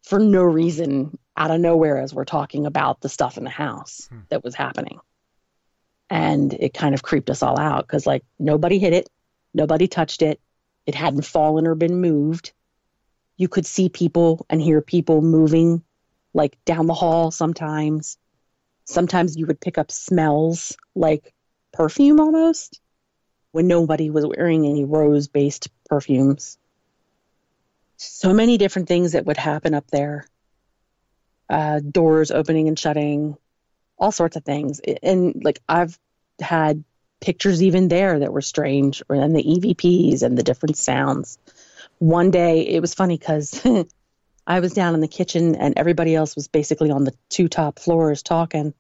for no reason out of nowhere as we're talking about the stuff in the house hmm. that was happening. And it kind of creeped us all out because, like, nobody hit it, nobody touched it, it hadn't fallen or been moved. You could see people and hear people moving, like down the hall sometimes. Sometimes you would pick up smells like perfume almost when nobody was wearing any rose based perfumes. So many different things that would happen up there uh, doors opening and shutting, all sorts of things. And like I've had pictures even there that were strange, and the EVPs and the different sounds. One day it was funny because I was down in the kitchen and everybody else was basically on the two top floors talking.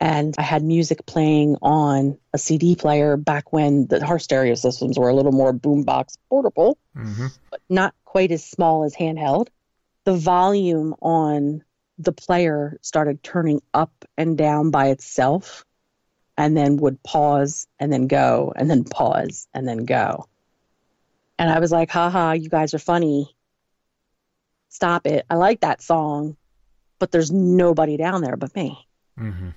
And I had music playing on a CD player back when the our stereo systems were a little more boombox portable, mm-hmm. but not quite as small as handheld. The volume on the player started turning up and down by itself and then would pause and then go and then pause and then go. And I was like, haha, you guys are funny. Stop it. I like that song, but there's nobody down there but me. Mm-hmm.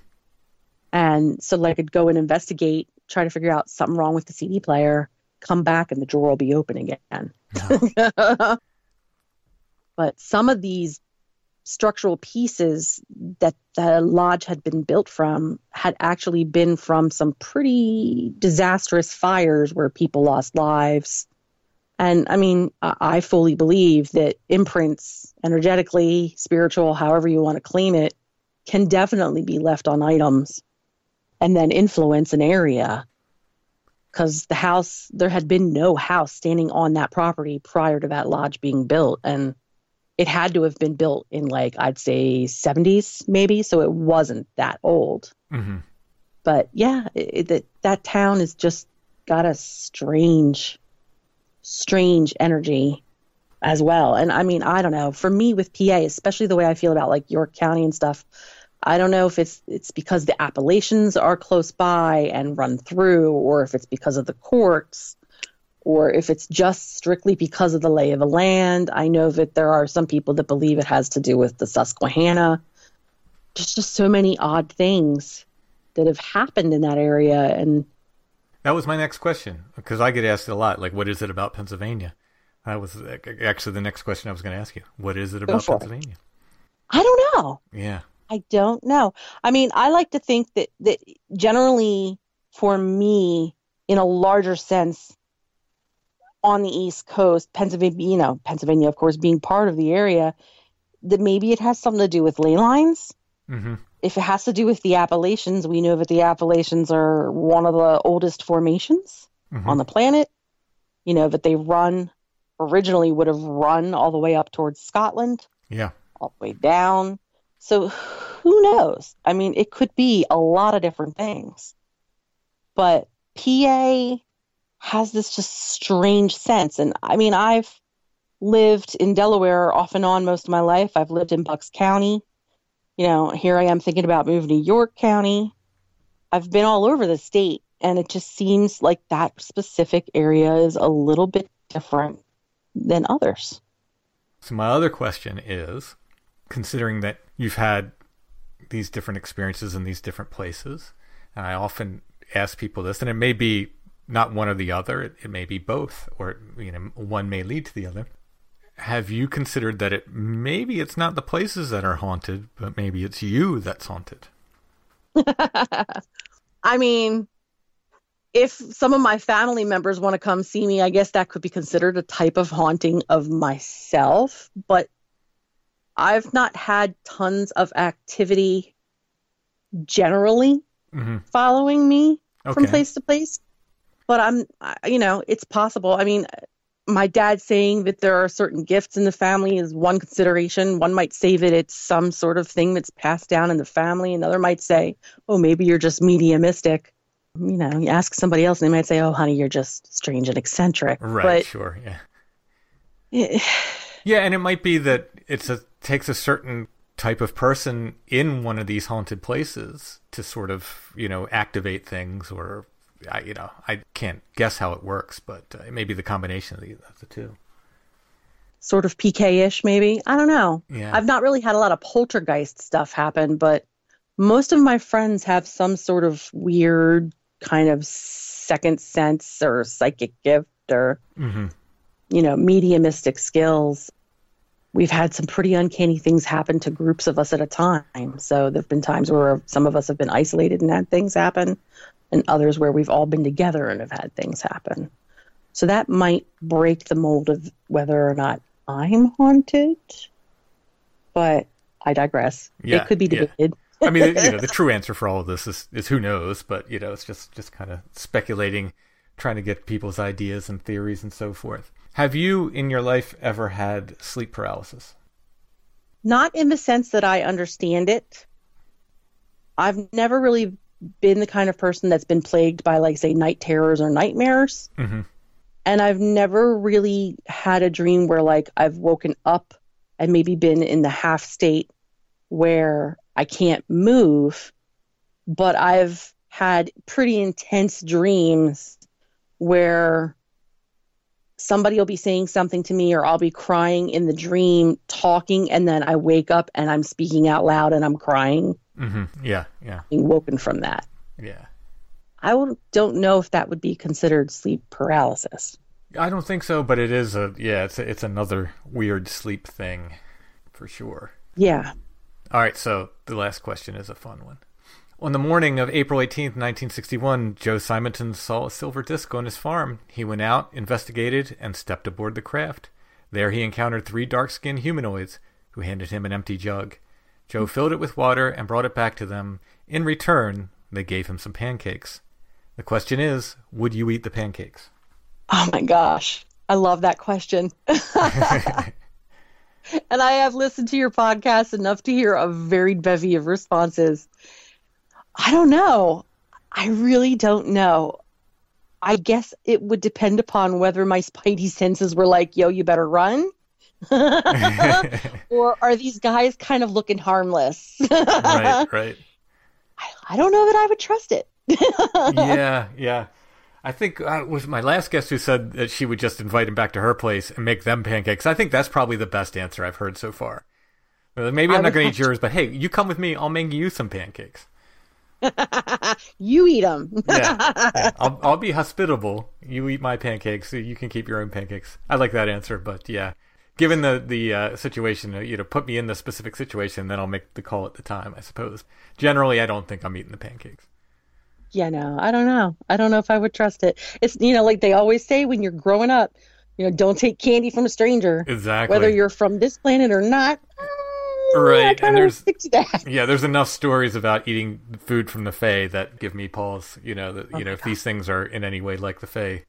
And so, like, I'd go and investigate, try to figure out something wrong with the CD player, come back, and the drawer will be open again. No. but some of these structural pieces that the lodge had been built from had actually been from some pretty disastrous fires where people lost lives. And I mean, I fully believe that imprints, energetically, spiritual, however you want to claim it, can definitely be left on items and then influence an area. Because the house, there had been no house standing on that property prior to that lodge being built. And it had to have been built in like I'd say 70s maybe, so it wasn't that old. Mm-hmm. But yeah, it, it, that town has just got a strange, strange energy as well. And I mean, I don't know. For me with PA, especially the way I feel about like York County and stuff, I don't know if it's it's because the Appalachians are close by and run through, or if it's because of the courts or if it's just strictly because of the lay of the land. I know that there are some people that believe it has to do with the Susquehanna. There's just so many odd things that have happened in that area. And that was my next question because I get asked a lot, like, what is it about Pennsylvania? That was actually the next question I was going to ask you. What is it about Pennsylvania? It. I don't know. Yeah. I don't know. I mean, I like to think that that generally for me in a larger sense on the East Coast, Pennsylvania, you know, Pennsylvania, of course, being part of the area, that maybe it has something to do with ley lines. Mm-hmm. If it has to do with the Appalachians, we know that the Appalachians are one of the oldest formations mm-hmm. on the planet. You know, that they run originally would have run all the way up towards Scotland. Yeah. All the way down. So who knows? I mean, it could be a lot of different things. But PA has this just strange sense. And I mean, I've lived in Delaware off and on most of my life. I've lived in Bucks County. You know, here I am thinking about moving to York County. I've been all over the state, and it just seems like that specific area is a little bit different than others. So, my other question is considering that you've had these different experiences in these different places. And I often ask people this, and it may be not one or the other, it, it may be both, or you know, one may lead to the other. Have you considered that it maybe it's not the places that are haunted, but maybe it's you that's haunted? I mean, if some of my family members want to come see me, I guess that could be considered a type of haunting of myself. But I've not had tons of activity generally Mm-hmm. following me from place to place. But I'm, I- you know, it's possible. I mean, my dad saying that there are certain gifts in the family is one consideration. One might say that it's some sort of thing that's passed down in the family. Another might say, oh, maybe you're just mediumistic. You know, you ask somebody else and they might say, oh, honey, you're just strange and eccentric. Right, sure, yeah. But Yeah, and it might be that it's a takes a certain type of person in one of these haunted places to sort of, you know, activate things or I, you know, I can't guess how it works, but uh, it may be the combination of the, of the two. sort of PK-ish, maybe. I don't know. Yeah. I've not really had a lot of poltergeist stuff happen, but most of my friends have some sort of weird kind of second sense or psychic gift or Mhm. you know mediumistic skills. We've had some pretty uncanny things happen to groups of us at a time. So there've been times where some of us have been isolated and had things happen, and others where we've all been together and have had things happen. So that might break the mold of whether or not I'm haunted. But I digress. Yeah, it could be yeah. debated. I mean, you know, the true answer for all of this is, is who knows, but you know, it's just just kind of speculating, trying to get people's ideas and theories and so forth. Have you in your life ever had sleep paralysis? Not in the sense that I understand it. I've never really been the kind of person that's been plagued by, like, say, night terrors or nightmares. Mm-hmm. And I've never really had a dream where, like, I've woken up and maybe been in the half state where I can't move. But I've had pretty intense dreams where somebody will be saying something to me or I'll be crying in the dream, talking, and then I wake up and I'm speaking out loud and I'm crying, Mm-hmm. Yeah, yeah, being woken from that. yeah. I don't know if that would be considered sleep paralysis. I don't think so, but it is a yeah. It's a, it's another weird sleep thing, for sure. Yeah. All right, so the last question is a fun one. On the morning of April 18th, 1961, Joe Simonton saw a silver disc on his farm. He went out, investigated, and stepped aboard the craft. There he encountered three dark skinned humanoids who handed him an empty jug. Joe filled it with water and brought it back to them. In return, they gave him some pancakes. The question is would you eat the pancakes? Oh my gosh. I love that question. and I have listened to your podcast enough to hear a varied bevy of responses. I don't know. I really don't know. I guess it would depend upon whether my spidey senses were like, yo, you better run. or are these guys kind of looking harmless? right, right. I, I don't know that I would trust it. yeah, yeah. I think uh, it was my last guest who said that she would just invite him back to her place and make them pancakes. I think that's probably the best answer I've heard so far. Maybe I'm not going to eat yours, but hey, you come with me. I'll make you some pancakes. you eat them. Yeah, yeah. I'll, I'll be hospitable. You eat my pancakes. so You can keep your own pancakes. I like that answer, but yeah, given the the uh, situation, uh, you know, put me in the specific situation, then I'll make the call at the time. I suppose. Generally, I don't think I'm eating the pancakes. Yeah, no, I don't know. I don't know if I would trust it. It's you know, like they always say when you're growing up, you know, don't take candy from a stranger, Exactly. whether you're from this planet or not. Mm, Right, I and there's- stick to that. Yeah, there's enough stories about eating food from the Fae that give me pause. You know, that you know, if these things are in any way like the Fae,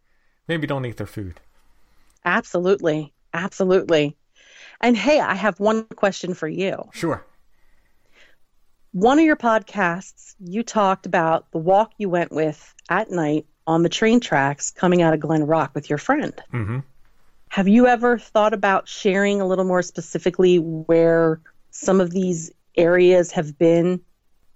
maybe don't eat their food. Absolutely, absolutely. And hey, I have one question for you. Sure. One of your podcasts, you talked about the walk you went with at night on the train tracks coming out of Glen Rock with your friend. hmm Have you ever thought about sharing a little more specifically where some of these areas have been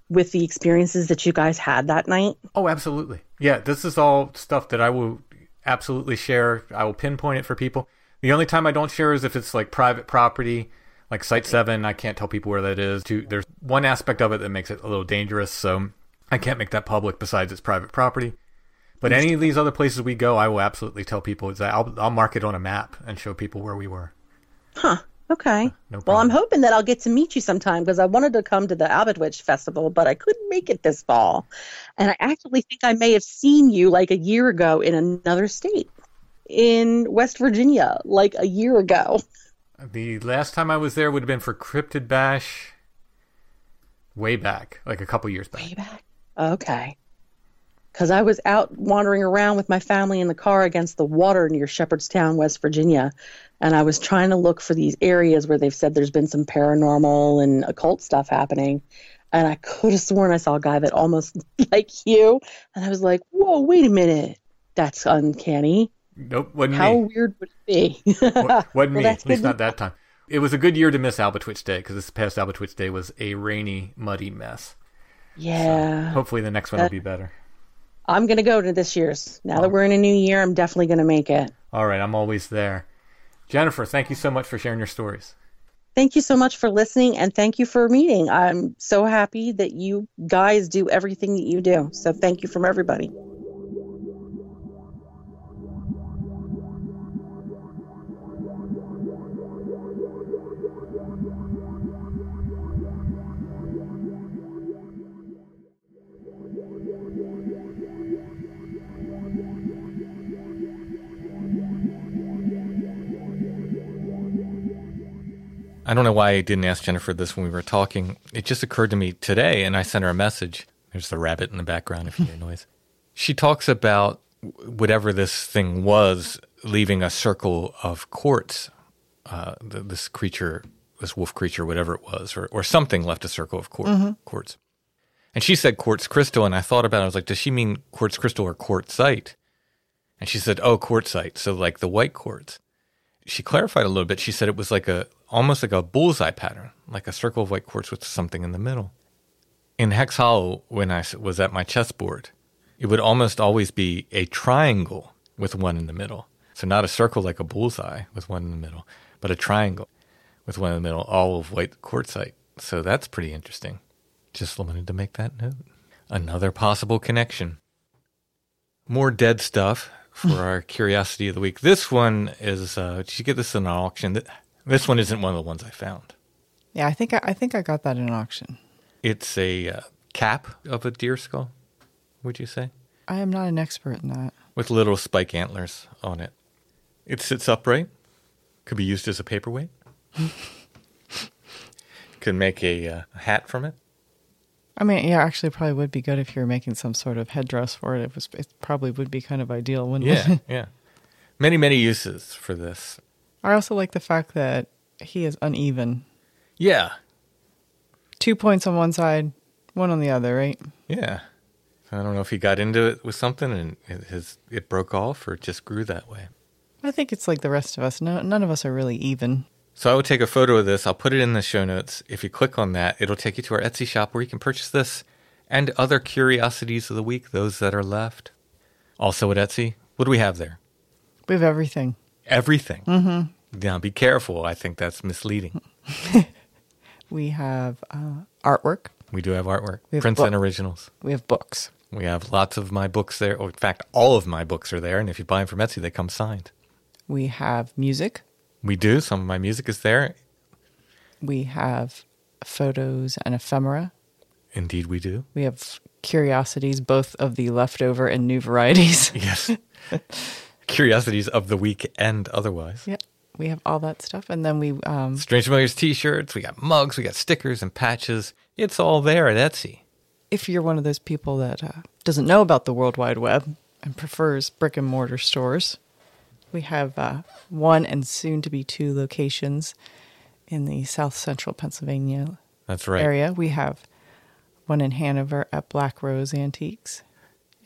with the experiences that you guys had that night? Oh, absolutely. Yeah, this is all stuff that I will absolutely share. I will pinpoint it for people. The only time I don't share is if it's like private property Like Site 7, I can't tell people where that is. Two, there's one aspect of it that makes it a little dangerous, so I can't make that public besides it's private property. But any of these other places we go, I will absolutely tell people. I'll, I'll mark it on a map and show people where we were. Huh. Okay. No well, I'm hoping that I'll get to meet you sometime because I wanted to come to the Abbotwitch Festival, but I couldn't make it this fall. And I actually think I may have seen you like a year ago in another state, in West Virginia, like a year ago. The last time I was there would have been for Cryptid Bash way back, like a couple years back. Way back. Okay. Because I was out wandering around with my family in the car against the water near Shepherdstown, West Virginia. And I was trying to look for these areas where they've said there's been some paranormal and occult stuff happening. And I could have sworn I saw a guy that almost like you. And I was like, whoa, wait a minute. That's uncanny. Nope, wasn't How me. weird would it be? Wa- wasn't Well, me. At least not that time. It was a good year to miss Albatwitch Day because this past Albatwitch Day was a rainy, muddy mess. yeah. Hopefully the next one will be better. I'm going to go to this year's. Now that oh. we're in a new year, I'm definitely going to make it. All right, I'm always there. Jennifer, thank you so much for sharing your stories. Thank you so much for listening and thank you for meeting. I'm so happy that you guys do everything that you do. So thank you from everybody. I don't know why I didn't ask Jennifer this when we were talking. It just occurred to me today, and I sent her a message. There's the rabbit in the background if you hear noise. She talks about whatever this thing was leaving a circle of quartz. Uh, this creature, this wolf creature, whatever it was, or, or something left a circle of quar- quartz. And she said quartz crystal, and I thought about it. I was like, does she mean quartz crystal or quartzite? And she said, oh, quartzite. So like the white quartz she clarified a little bit. She said it was like a almost like a bullseye pattern, like a circle of white quartz with something in the middle. In Hex Hollow, when I was at my chessboard, it would almost always be a triangle with one in the middle. So not a circle like a bullseye with one in the middle, but a triangle with one in the middle, all of white quartzite. So that's pretty interesting. Just wanted to make that note. Another possible connection. More dead stuff for our curiosity of the week. This one is. Uh, did you get this in an auction? Th- This one isn't one of the ones I found. Yeah, I think I, I think I got that in an auction. It's a uh, cap of a deer skull. Would you say? I am not an expert in that. with little spike antlers on it. It sits upright. Could be used as a paperweight. Could make a uh, hat from it. I mean, yeah, actually, it probably would be good if you were making some sort of headdress for it. It was, it probably would be kind of ideal, wouldn't Yeah, it? yeah. Many, many uses for this. I also like the fact that he is uneven. Yeah, Two points on one side, one on the other, right? yeah. I don't know if he got into it with something and it, his it broke off or it just grew that way. I think it's like the rest of us. No, none of us are really even. So I would take a photo of this. I'll put it in the show notes. If you click on that, it'll take you to our Etsy shop where you can purchase this and other curiosities of the week, those that are left. Also at Etsy, what do we have there? We have everything. Everything. Mm-hmm. Now be careful. I think that's misleading. We have uh, artwork. We do have artwork, We have prints book- and originals. We have books. We have lots of my books there. Or in fact, all of my books are there. And if you buy them from Etsy, they come signed. We have music. We do. Some of my music is there. We have photos and ephemera. Indeed, we do. We have curiosities, both of the leftover and new varieties. Yes. Curiosities of the week and otherwise. yeah, we have all that stuff, and then we um, Strange Familiars t-shirts, we got mugs, we got stickers and patches. It's all there at Etsy. if you're one of those people that uh, doesn't know about the World Wide Web and prefers brick and mortar stores, we have uh, one and soon to be two locations in the South Central Pennsylvania That's right. area. We have one in Hanover at Black Rose Antiques,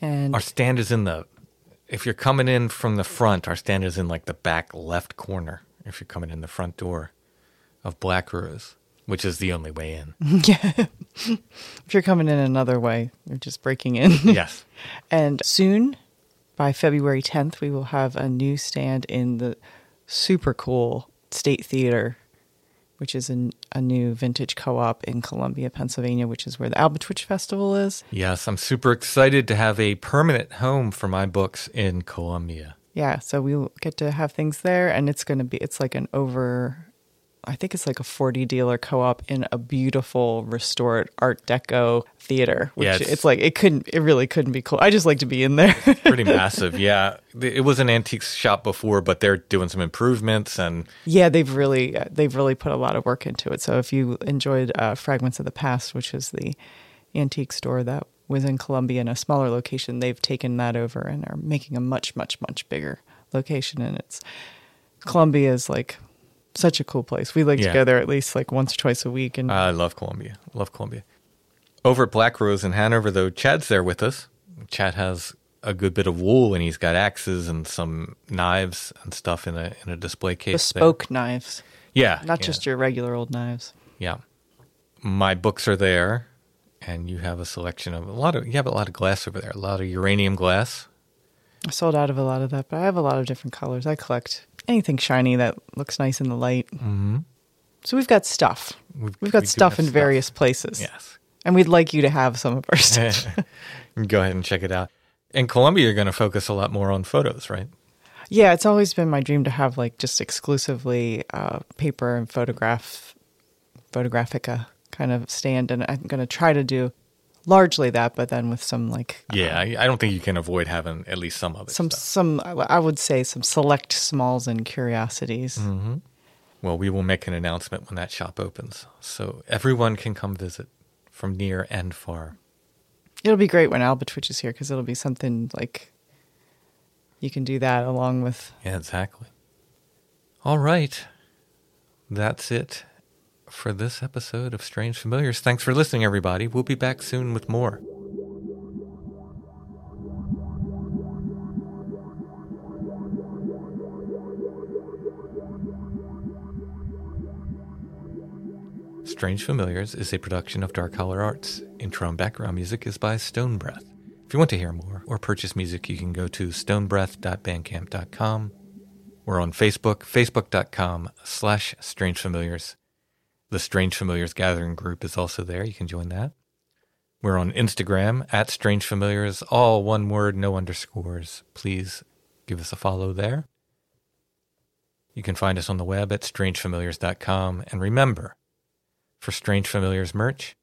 and Our stand is in the if you're coming in from the front, our stand is in like the back left corner. If you're coming in the front door of Black Rose, which is the only way in. yeah, if you're coming in another way, you're just breaking in. yes. And soon, by February 10th, we will have a new stand in the super cool State Theater which is a, a new vintage co op in Columbia, Pennsylvania, which is where the Albatwitch Festival is. Yes, I'm super excited to have a permanent home for my books in Columbia. Yeah, so we'll get to have things there, and it's going to be, it's like an over, I think it's like a 40 dealer co op in a beautiful restored Art Deco theater, which Yeah, it's, it's- like, it couldn't, it really couldn't be cool. I just like to be in there. Pretty massive, yeah. It was an antique shop before, but they're doing some improvements and Yeah, they've really they've really put a lot of work into it. So if you enjoyed uh, Fragments of the Past, which is the antique store that was in Columbia in a smaller location, they've taken that over and are making a much much much bigger location. And it's Columbia is like such a cool place. We like Yeah. to go there at least like once or twice a week. And I love Columbia. Love Columbia. Over at Black Rose in Hanover, though, Chad's there with us. Chad has a good bit of wool, and he's got axes and some knives and stuff in a in a display case. there. bespoke knives, yeah, not yeah, just your regular old knives. yeah. My books are there, and you have a selection of a lot of you have a lot of glass over there. A lot of uranium glass. I sold out of a lot of that, but I have a lot of different colors. I collect anything shiny that looks nice in the light. Mm-hmm. So we've got stuff. We've- We've got we stuff in stuff. various places. Yes. And we'd like you to have some of our stuff. Go ahead and check it out. In Columbia, you're going to focus a lot more on photos, right? yeah, it's always been my dream to have like just exclusively uh, paper and photograph, photographica kind of stand. And I'm going to try to do largely that, but then with some like Yeah, um, I, I don't think you can avoid having at least some of it. some some I would say some select smalls and curiosities. Mm-hmm. Well, we will make an announcement when that shop opens, so everyone can come visit from near and far. It'll be great when Albatwitch is here because it'll be something like you can do that along with Yeah, exactly. All right, that's it for this episode of Strange Familiars. Thanks for listening, everybody. We'll be back soon with more. Strange Familiars is a production of Dark Holler Arts. Intro and background music is by Stone Breath. If you want to hear more or purchase music, you can go to stonebreath.bandcamp.com. We're on Facebook, facebook.com slash Strange Familiars. The Strange Familiars Gathering group is also there. You can join that. We're on Instagram at Strange Familiars, all one word, no underscores. Please give us a follow there. You can find us on the web at strangefamiliars.com. And remember, for Strange Familiars merch,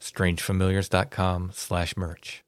strangefamiliars.com slash merch.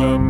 Was